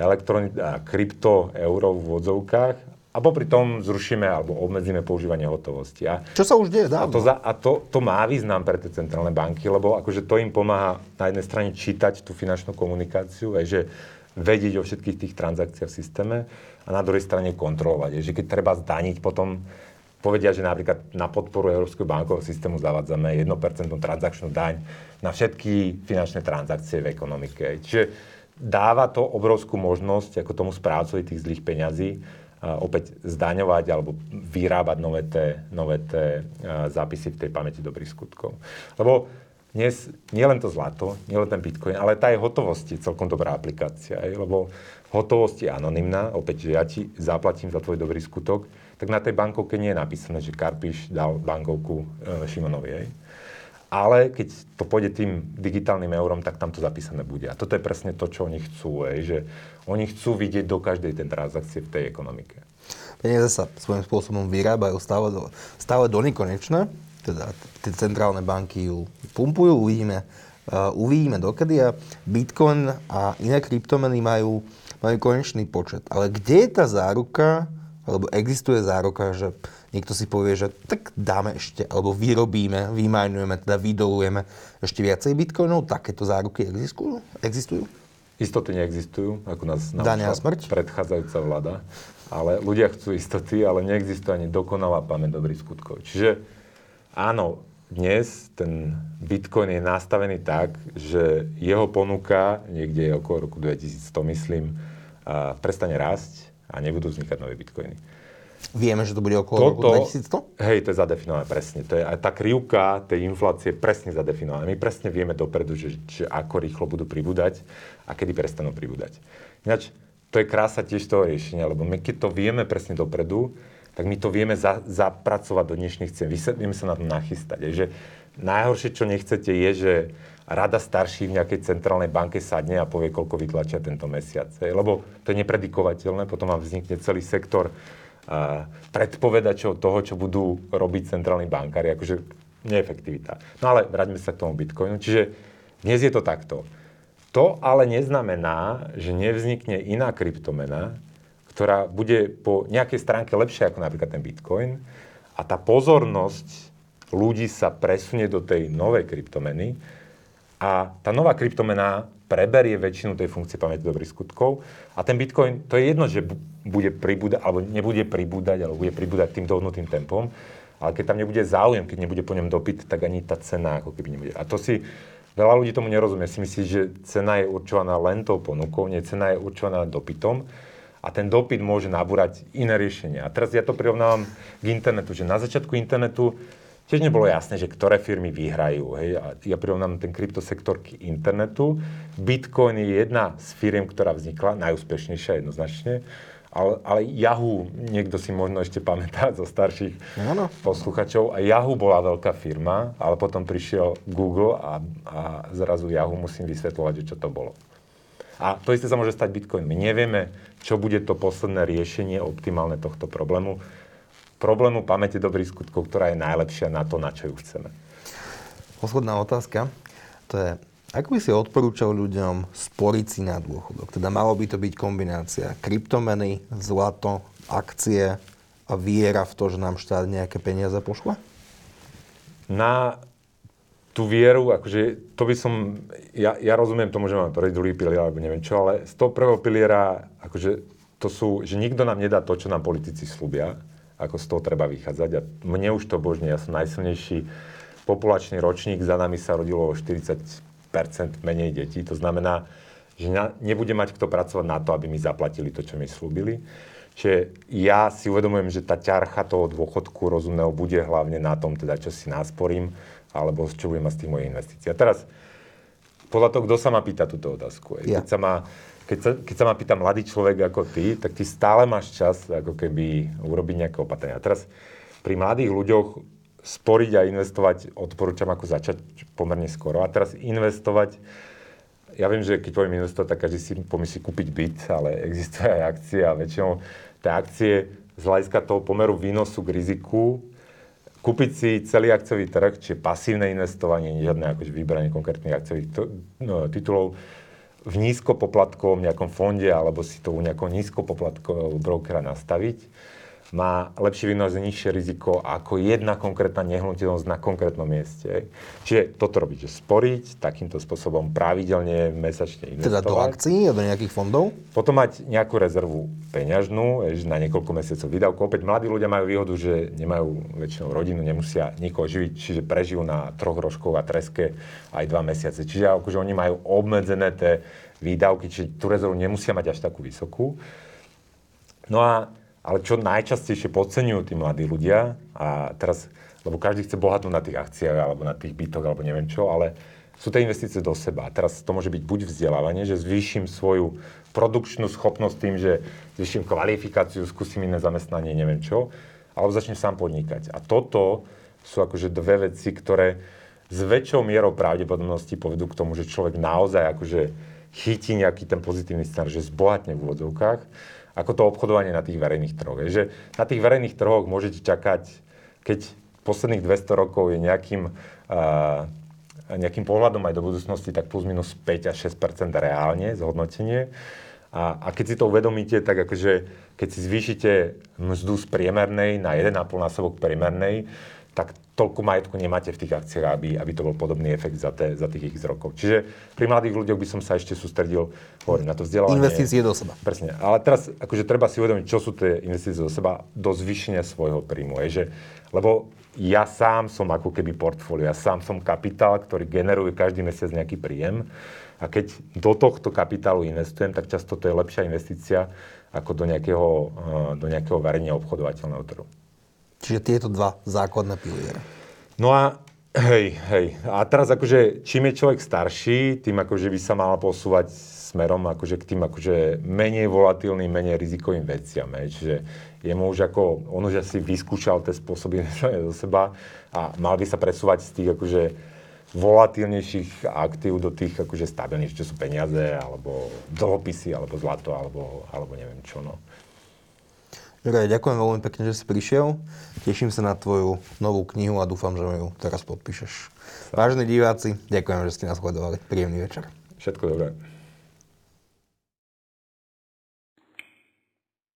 elektroni- krypto euro v vodzovkách a popri tom zrušíme alebo obmedzíme používanie hotovosti. A, Čo sa už deje dávno. A, to, za, a to, to má význam pre tie centrálne banky, lebo akože to im pomáha na jednej strane čítať tú finančnú komunikáciu, aj že vedieť o všetkých tých transakciách v systéme a na druhej strane kontrolovať. Je, že keď treba zdaniť potom povedia, že napríklad na podporu Európskeho bankového systému zavádzame 1% transakčnú daň na všetky finančné transakcie v ekonomike. Čiže dáva to obrovskú možnosť ako tomu správcovi tých zlých peňazí opäť zdaňovať alebo vyrábať nové tie, nové tie zápisy v tej pamäti dobrých skutkov. Lebo dnes nie len to zlato, nie len ten bitcoin, ale tá je hotovosti celkom dobrá aplikácia. Aj, lebo hotovosť je anonimná, opäť, že ja ti zaplatím za tvoj dobrý skutok, tak na tej bankovke nie je napísané, že Karpiš dal bankovku e, Šimonovi. Aj. Ale keď to pôjde tým digitálnym eurom, tak tam to zapísané bude. A toto je presne to, čo oni chcú. Aj, že oni chcú vidieť do každej tej transakcie v tej ekonomike. Peniaze sa svojím spôsobom vyrábajú stále do, stále do nekonečna. Teda tie centrálne banky ju pumpujú, uvidíme, uh, uvidíme dokedy. A Bitcoin a iné kryptomeny majú, majú konečný počet. Ale kde je tá záruka, alebo existuje záruka, že niekto si povie, že tak dáme ešte, alebo vyrobíme, vymajnujeme, teda vydolujeme ešte viacej bitcoinov, takéto záruky existujú? existujú? Istoty neexistujú, ako nás naučila smrť. predchádzajúca vláda. Ale ľudia chcú istoty, ale neexistuje ani dokonalá pamäť dobrých skutkov. Čiže áno, dnes ten Bitcoin je nastavený tak, že jeho ponuka, niekde okolo roku 2100 myslím, prestane rásť a nebudú vznikať nové Bitcoiny. Vieme, že to bude okolo Toto, roku 2100? Hej, to je zadefinované presne. To je aj tá krivka tej inflácie presne zadefinovaná. My presne vieme dopredu, že, že ako rýchlo budú pribúdať a kedy prestanú pribúdať. Ináč, to je krása tiež toho riešenia, lebo my keď to vieme presne dopredu, tak my to vieme za, zapracovať do dnešných cien. Vieme sa na to nachystať. Je, že najhoršie, čo nechcete, je, že rada starší v nejakej centrálnej banke sadne a povie, koľko vytlačia tento mesiac. Lebo to je nepredikovateľné, potom vám vznikne celý sektor predpovedačov toho, čo budú robiť centrálni bankári, akože neefektivita. No ale vráťme sa k tomu Bitcoinu. Čiže dnes je to takto. To ale neznamená, že nevznikne iná kryptomena, ktorá bude po nejakej stránke lepšia ako napríklad ten Bitcoin a tá pozornosť ľudí sa presunie do tej novej kryptomeny a tá nová kryptomena preberie väčšinu tej funkcie pamäti dobrých skutkov a ten Bitcoin, to je jedno, že bude pribúdať, alebo nebude pribúdať, alebo bude pribúdať tým dohodnutým tempom, ale keď tam nebude záujem, keď nebude po ňom dopyt, tak ani tá cena ako keby nebude. A to si veľa ľudí tomu nerozumie. Si myslí, že cena je určovaná len tou ponukou, nie, cena je určovaná dopytom a ten dopyt môže nabúrať iné riešenia. A teraz ja to prirovnávam k internetu, že na začiatku internetu tiež nebolo jasné, že ktoré firmy vyhrajú. Hej? A ja prirovnám ten kryptosektor k internetu. Bitcoin je jedna z firiem, ktorá vznikla, najúspešnejšia jednoznačne. Ale, ale Yahoo, niekto si možno ešte pamätá zo starších ano. posluchačov, a Yahoo bola veľká firma, ale potom prišiel Google a, a zrazu Yahoo musím vysvetľovať, čo to bolo. A to isté sa môže stať Bitcoin. My nevieme, čo bude to posledné riešenie optimálne tohto problému problému pamäte dobrých skutkov, ktorá je najlepšia na to, na čo ju chceme. Posledná otázka. To je, ako by si odporúčal ľuďom sporiť si na dôchodok? Teda malo by to byť kombinácia kryptomeny, zlato, akcie a viera v to, že nám štát nejaké peniaze pošle? Na tú vieru, akože to by som, ja, ja rozumiem tomu, že máme prvý, druhý pilier, alebo neviem čo, ale z toho prvého piliera, akože to sú, že nikto nám nedá to, čo nám politici slúbia ako z toho treba vychádzať. A mne už to božne, ja som najsilnejší populačný ročník, za nami sa rodilo o 40% menej detí. To znamená, že na, nebude mať kto pracovať na to, aby mi zaplatili to, čo mi slúbili. Čiže ja si uvedomujem, že tá ťarcha toho dôchodku rozumného bude hlavne na tom, teda, čo si násporím, alebo čo budem mať z tých mojich investícií. A teraz, podľa toho, kto sa ma pýta túto otázku. Ja. Keď sa ma keď sa, keď sa ma pýta mladý človek ako ty, tak ty stále máš čas ako keby urobiť nejaké opatrenia. Teraz pri mladých ľuďoch sporiť a investovať odporúčam ako začať pomerne skoro. A teraz investovať, ja viem, že keď poviem investovať, tak každý si pomyslí kúpiť byt, ale existuje aj akcie a väčšinou tie akcie z hľadiska toho pomeru výnosu k riziku kúpiť si celý akciový trh, čiže pasívne investovanie, žiadne akože vybranie konkrétnych akciových no, titulov, v nízkopoplatkovom nejakom fonde alebo si to u nejakého nízkopoplatkového brokera nastaviť, má lepší výnos nižšie riziko ako jedna konkrétna nehnuteľnosť na konkrétnom mieste. Čiže toto robiť, že sporiť takýmto spôsobom pravidelne, mesačne investovať. Teda do akcií a do nejakých fondov? Potom mať nejakú rezervu peňažnú, na niekoľko mesiacov výdavku. Opäť mladí ľudia majú výhodu, že nemajú väčšinou rodinu, nemusia nikoho živiť, čiže prežijú na troch rožkov a treske aj dva mesiace. Čiže akože oni majú obmedzené tie výdavky, čiže tú rezervu nemusia mať až takú vysokú. No a ale čo najčastejšie podceňujú tí mladí ľudia, a teraz, lebo každý chce bohatnúť na tých akciách, alebo na tých bytoch, alebo neviem čo, ale sú to investície do seba. Teraz to môže byť buď vzdelávanie, že zvýšim svoju produkčnú schopnosť tým, že zvýšim kvalifikáciu, skúsim iné zamestnanie, neviem čo, alebo začnem sám podnikať. A toto sú akože dve veci, ktoré s väčšou mierou pravdepodobnosti povedú k tomu, že človek naozaj akože chytí nejaký ten pozitívny scenár, že zbohatne v úvodzovkách ako to obchodovanie na tých verejných trhoch. Že na tých verejných trhoch môžete čakať, keď posledných 200 rokov je nejakým, uh, nejakým pohľadom aj do budúcnosti, tak plus minus 5 až 6 reálne zhodnotenie. A, a keď si to uvedomíte, tak akože keď si zvýšite mzdu z priemernej na 1,5 násobok priemernej, tak toľko majetku nemáte v tých akciách, aby, aby to bol podobný efekt za, te, za tých x rokov. Čiže pri mladých ľuďoch by som sa ešte sústredil hovorím, na to vzdelávanie. Investície do seba. Presne. Ale teraz akože treba si uvedomiť, čo sú tie investície do seba do zvýšenia svojho príjmu. Je, že, lebo ja sám som ako keby portfólio, ja sám som kapitál, ktorý generuje každý mesiac nejaký príjem. A keď do tohto kapitálu investujem, tak často to je lepšia investícia ako do nejakého, eh, do nejakého verejne obchodovateľného trhu. Čiže tieto dva základné piliere. No a hej, hej. A teraz akože, čím je človek starší, tým akože by sa mal posúvať smerom akože k tým akože menej volatilným, menej rizikovým veciam. Hej. Čiže jemu už ako, on už asi vyskúšal tie spôsoby do seba a mal by sa presúvať z tých akože volatilnejších aktív do tých akože stabilných, čo sú peniaze, alebo dlhopisy, alebo zlato, alebo, alebo neviem čo. No. Juraj, ďakujem veľmi pekne, že si prišiel. Teším sa na tvoju novú knihu a dúfam, že ju teraz podpíšeš. Vážení diváci, ďakujem, že ste nás sledovali. Príjemný večer. Všetko dobré.